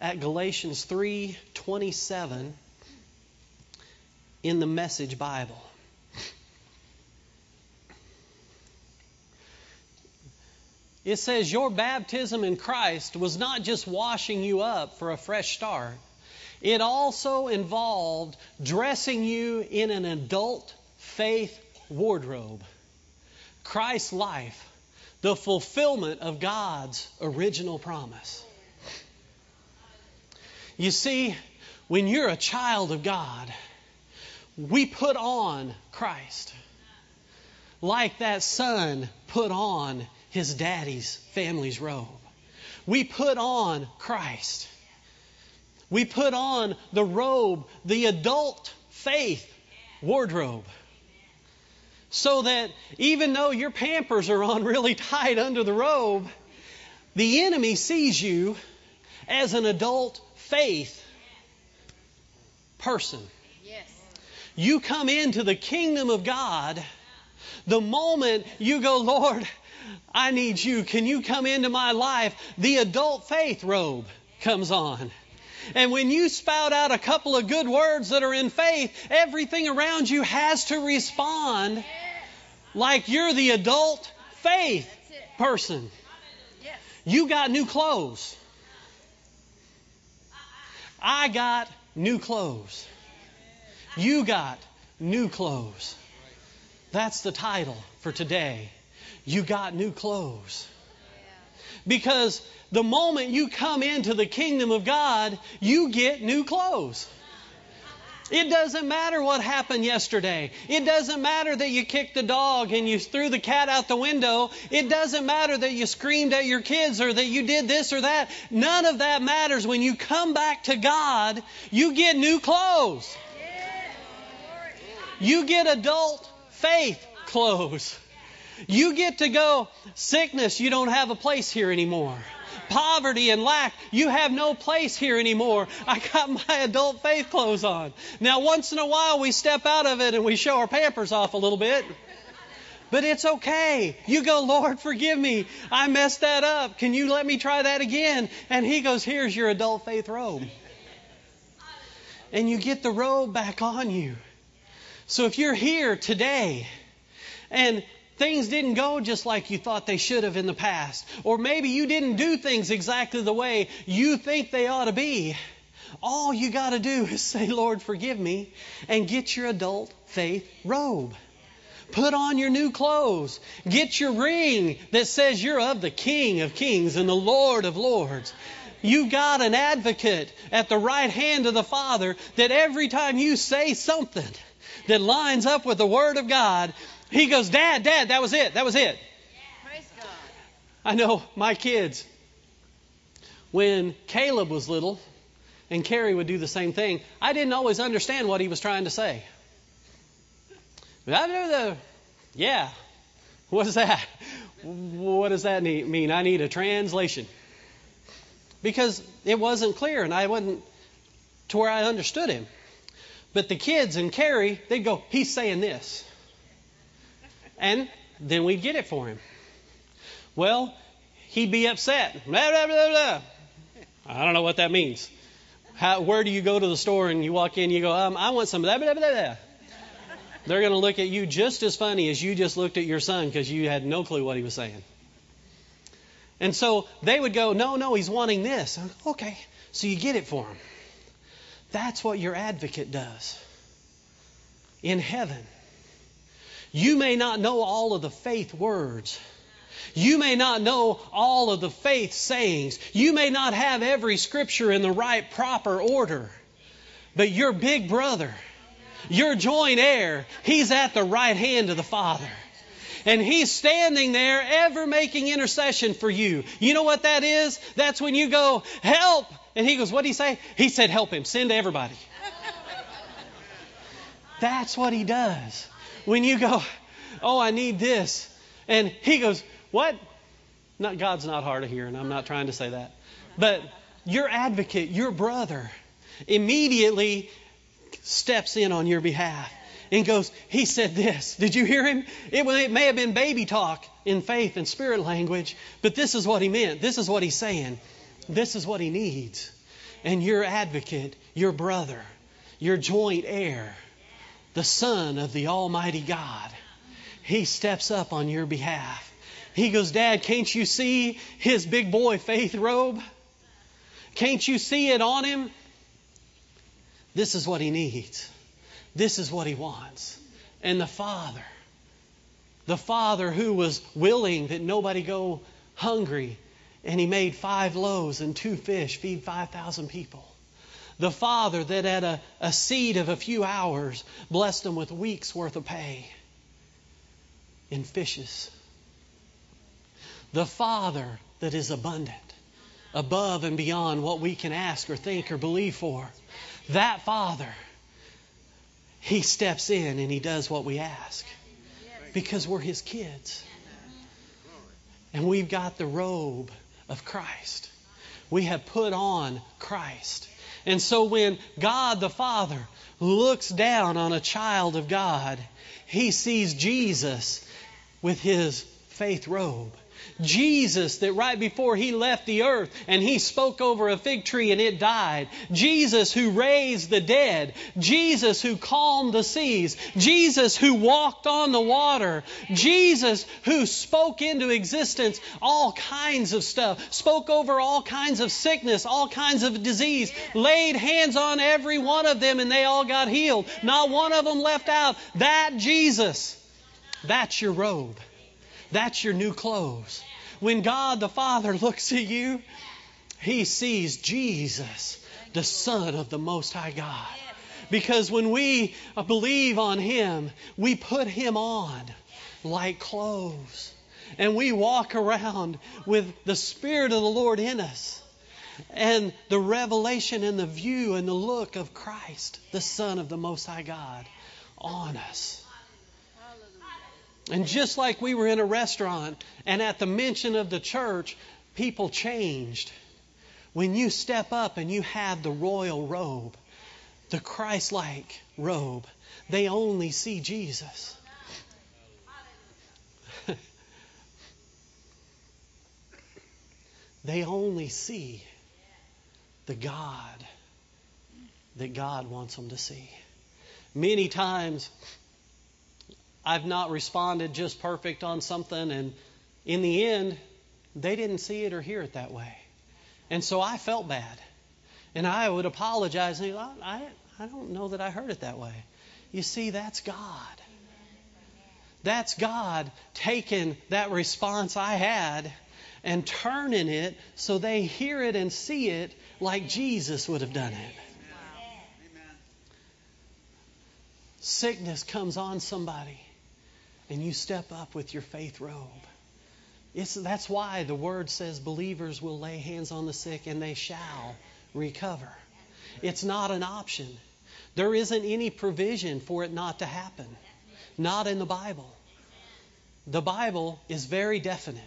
at Galatians 3:27 in the Message Bible. It says your baptism in Christ was not just washing you up for a fresh start. It also involved dressing you in an adult faith wardrobe. Christ's life the fulfillment of God's original promise. You see, when you're a child of God, we put on Christ like that son put on his daddy's family's robe. We put on Christ. We put on the robe, the adult faith wardrobe so that even though your pampers are on really *laughs* tight under the robe, the enemy sees you as an adult faith person. Yes. You come into the kingdom of God the moment you go, Lord, I need you. Can you come into my life? The adult faith robe comes on. And when you spout out a couple of good words that are in faith, everything around you has to respond like you're the adult faith person. You got new clothes. I got new clothes. You got new clothes. That's the title for today. You got new clothes. Because the moment you come into the kingdom of God, you get new clothes. It doesn't matter what happened yesterday. It doesn't matter that you kicked the dog and you threw the cat out the window. It doesn't matter that you screamed at your kids or that you did this or that. None of that matters. When you come back to God, you get new clothes. You get adult faith clothes. You get to go, sickness, you don't have a place here anymore poverty and lack, you have no place here anymore. I got *laughs* my adult faith clothes on. Now, once in a while, we step out of it and we show our pampers off a little bit. But it's okay. You go, Lord, forgive me. I messed that up. Can you let me try that again? And He goes, Here's your adult faith robe. And you get the robe back on you. So if you're here today and things didn't go just like you thought they should have in the past, or maybe you didn't do things exactly the way you think they ought to be, all you got to do *laughs* is say, Lord, forgive me, and get your adult faith robe. Put on your new clothes. Get your ring that says you're of the King of Kings and the Lord of Lords. You got an advocate at the right hand of the Father that every time you say something that lines up with the Word of God, he goes, Dad, Dad, that was it. That was it. Praise I know my kids, when Caleb was little, and Carrie would do the same thing, I didn't always understand what he was trying to say. Yeah. What is that? What does that mean? I need a translation. Because it wasn't clear and I wasn't to where I understood him. But the kids and Carrie, they'd go, he's saying this. And then we'd get it for him. Well, he'd be upset. Blah, blah, blah, blah. I don't know what that means. How, where do you go to the store and you walk in, you go, um, I want some blah, blah, blah, blah. They're going to look at you just as funny as you just looked at your son because you had no clue what he was saying. And so they would go, No, no, he's wanting this. Okay, so you get it for him. That's what your advocate does in heaven. You may not know all of the faith words. You may not know all of the faith sayings. You may not have every scripture in the right, proper order. But your big brother, your joint heir, he's at the right hand of the Father. And he's standing there ever making intercession for you. You know what that is? That's when you go, help. And he goes, what did he say? He said, help him. Send to everybody. *laughs* That's what he does. When you go, oh, I need this. And he goes, what? Not, God's not hard of hearing. I'm not trying to say that. But your advocate, your brother, immediately steps in on your behalf and goes, He said this. Did you hear him? It may have been baby talk in faith and spirit language, but this is what he meant. This is what he's saying. This is what he needs. And your advocate, your brother, your joint heir, the Son of the Almighty God, he steps up on your behalf. He goes, Dad, can't you see his big boy faith robe? Can't you see it on him? This is what he needs. This is what he wants. And the Father, the Father who was willing that nobody go hungry, and he made five loaves and two fish feed 5,000 people. The Father that at a, a seed of a few hours blessed them with weeks worth of pay in fishes. The Father that is abundant, above and beyond what we can ask or think or believe for. That Father he steps in and He does what we ask because we're His kids. And we've got the robe of Christ. We have put on Christ. And so when God the Father looks down on a child of God, He sees Jesus with His faith robe. Jesus, that right before he left the earth and he spoke over a fig tree and it died. Jesus, who raised the dead. Jesus, who calmed the seas. Jesus, who walked on the water. Jesus, who spoke into existence all kinds of stuff. Spoke over all kinds of sickness, all kinds of disease. Laid hands on every one of them and they all got healed. Not one of them left out. That Jesus, that's your robe. That's your new clothes. When God the Father looks at you, He sees Jesus, the Son of the Most High God. Because when we uh, believe on Him, we put Him on like clothes. And we walk around with the Spirit of the Lord in us. And the revelation and the view and the look of Christ, the Son of the Most High God, on us. And just like we were in a restaurant and at the mention of the church, people changed. When you step up and you have the royal robe, the Christ like robe, they only see Jesus. *laughs* they only see the God that God wants them to see. Many times, I've not responded just perfect on something, and in the end, they didn't see it or hear it that way. And so I felt bad. And I would apologize and I, I, I don't know that I heard it that way. You see, that's God. That's God taking that response I had and turning it so they hear it and see it like Jesus would have done it. Sickness comes on somebody and you step up with your faith robe. It's, that's why the word says believers will lay hands on the sick and they shall recover. It's not an option. There isn't any provision for it not to happen. Not in the Bible. The Bible is very definite.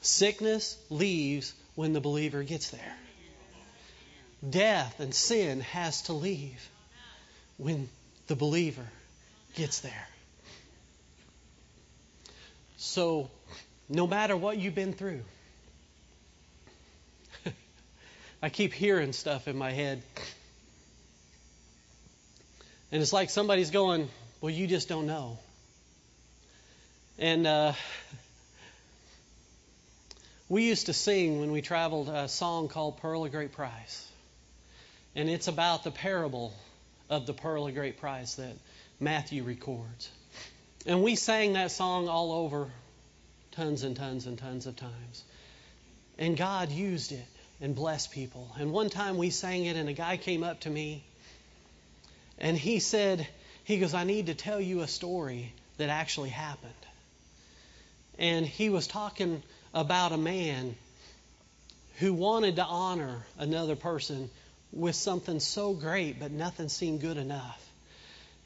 Sickness leaves when the believer gets there. Death and sin has to leave when the believer gets there. So no matter what you've been through. *laughs* I keep hearing stuff in my head. And it's like somebody's going, Well, you just don't know. And uh, *laughs* we used to sing when we traveled a song called Pearl of Great Price. And it's about the parable of the pearl of great price that Matthew records. And we sang that song all over tons and tons and tons of times. And God used it and blessed people. And one time we sang it, and a guy came up to me and he said, He goes, I need to tell you a story that actually happened. And he was talking about a man who wanted to honor another person with something so great, but nothing seemed good enough.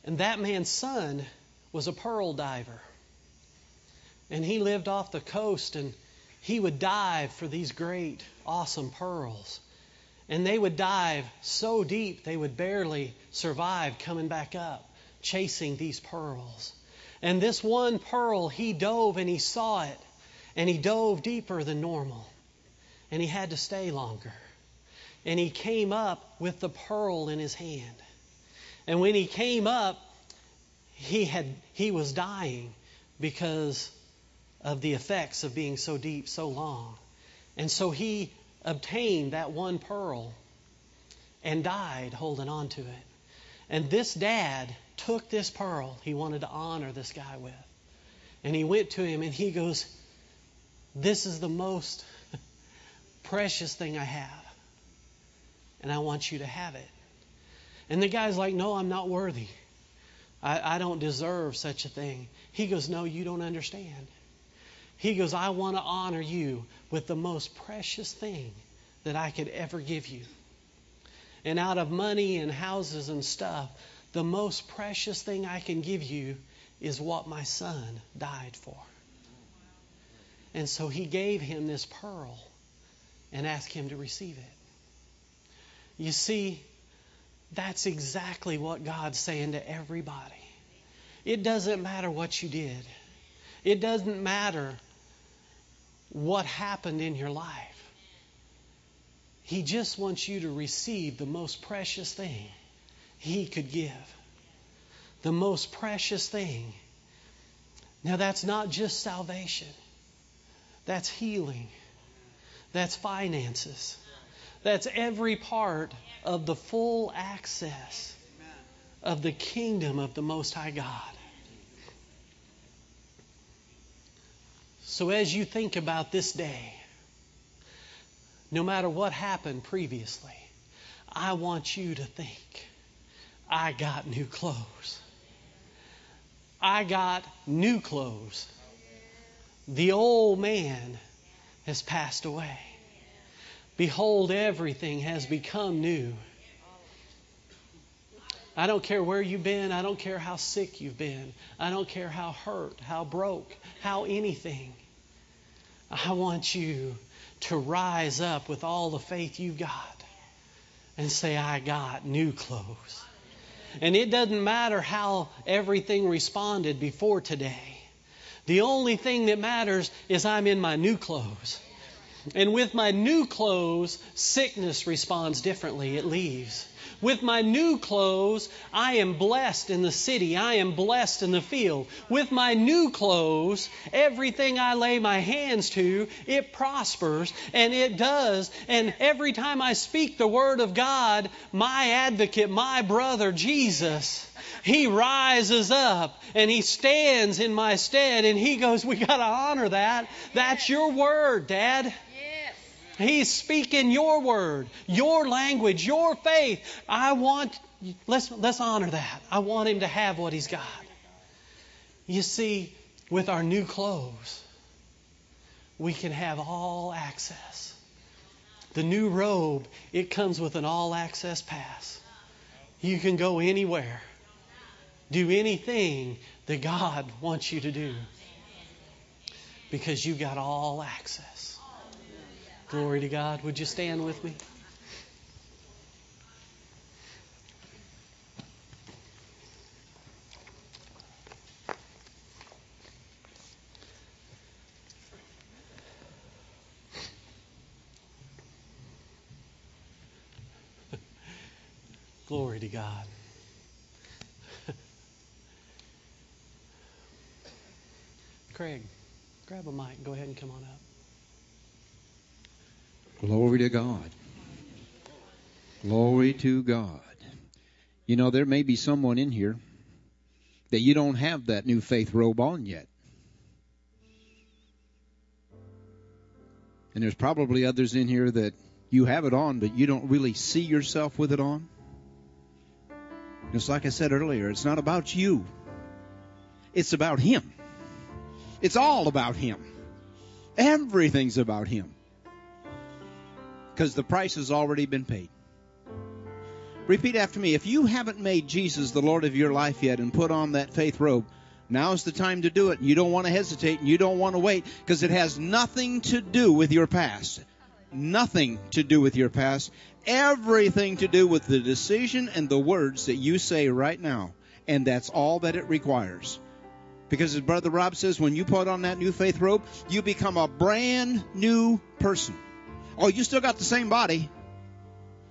And that man's son was a pearl diver. And he lived off the coast and he would dive for these great, awesome pearls. And they would dive so deep they would barely survive coming back up, chasing these pearls. And this one pearl, he dove and he saw it, and he dove deeper than normal. And he had to stay longer. And he came up with the pearl in his hand. And when he came up, he had he was dying because of the effects of being so deep so long. And so he obtained that one pearl and died holding on to it. And this dad took this pearl he wanted to honor this guy with. And he went to him and he goes, This is the most *laughs* precious thing I have. And I want you to have it. And the guy's like, No, I'm not worthy. I, I don't deserve such a thing. He goes, No, you don't understand. He goes, I want to honor you with the most precious thing that I could ever give you. And out of money and houses and stuff, the most precious thing I can give you is what my son died for. And so he gave him this pearl and asked him to receive it. You see, that's exactly what God's saying to everybody. It doesn't matter what you did, it doesn't matter what happened in your life. He just wants you to receive the most precious thing He could give. The most precious thing. Now, that's not just salvation, that's healing, that's finances, that's every part of the full access of the kingdom of the Most High God. So, as you think about this day, no matter what happened previously, I want you to think I got new clothes. I got new clothes. The old man has passed away. Behold, everything has become new. I don't care where you've been. I don't care how sick you've been. I don't care how hurt, how broke, how anything. I want you to rise up with all the faith you've got and say, I got new clothes. And it doesn't matter how everything responded before today. The only thing that matters is I'm in my new clothes. And with my new clothes, sickness responds differently. It leaves. With my new clothes, I am blessed in the city. I am blessed in the field. With my new clothes, everything I lay my hands to, it prospers and it does. And every time I speak the word of God, my advocate, my brother, Jesus, he rises up and he stands in my stead and he goes, We got to honor that. That's your word, Dad. He's speaking your word, your language, your faith. I want, let's, let's honor that. I want him to have what he's got. You see, with our new clothes, we can have all access. The new robe, it comes with an all access pass. You can go anywhere, do anything that God wants you to do because you got all access. Glory to God. Would you stand with me? *laughs* Glory to God. *laughs* Craig, grab a mic. Go ahead and come on up. Glory to God. Glory to God. You know, there may be someone in here that you don't have that new faith robe on yet. And there's probably others in here that you have it on, but you don't really see yourself with it on. Just like I said earlier, it's not about you, it's about Him. It's all about Him. Everything's about Him. Because the price has already been paid. Repeat after me. If you haven't made Jesus the Lord of your life yet and put on that faith robe, now's the time to do it. You don't want to hesitate and you don't want to wait because it has nothing to do with your past. Nothing to do with your past. Everything to do with the decision and the words that you say right now. And that's all that it requires. Because as Brother Rob says, when you put on that new faith robe, you become a brand new person. Oh, you still got the same body.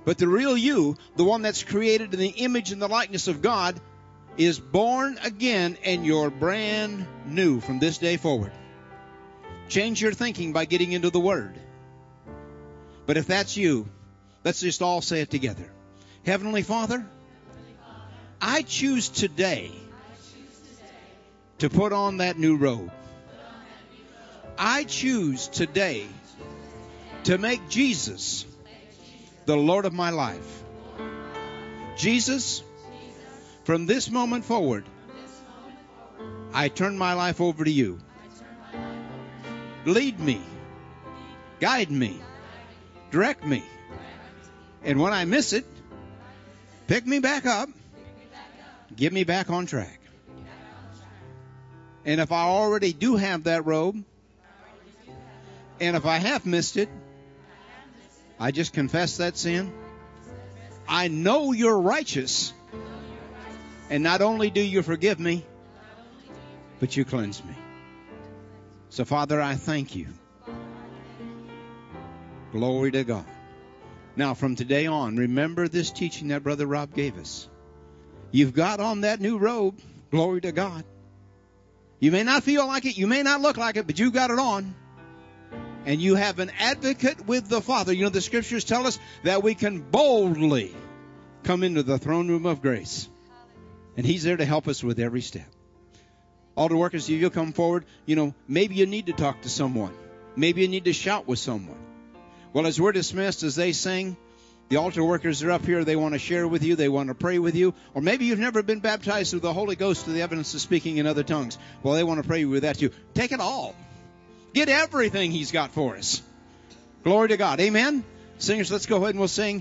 But the real you, the one that's created in the image and the likeness of God, is born again and you're brand new from this day forward. Change your thinking by getting into the Word. But if that's you, let's just all say it together. Heavenly Father, I choose today to put on that new robe. I choose today to make Jesus the Lord of my life. Jesus, from this moment forward, I turn my life over to you. Lead me, guide me, direct me. And when I miss it, pick me back up, get me back on track. And if I already do have that robe, and if I have missed it, I just confess that sin. I know you're righteous. And not only do you forgive me, but you cleanse me. So, Father, I thank you. Glory to God. Now, from today on, remember this teaching that Brother Rob gave us. You've got on that new robe. Glory to God. You may not feel like it, you may not look like it, but you've got it on. And you have an advocate with the Father. You know, the scriptures tell us that we can boldly come into the throne room of grace. And He's there to help us with every step. Altar workers, if you'll come forward, you know, maybe you need to talk to someone. Maybe you need to shout with someone. Well, as we're dismissed, as they sing, the altar workers are up here. They want to share with you. They want to pray with you. Or maybe you've never been baptized through the Holy Ghost to the evidence of speaking in other tongues. Well, they want to pray with that too. Take it all. Get everything He's got for us. Glory to God. Amen. Singers, let's go ahead and we'll sing.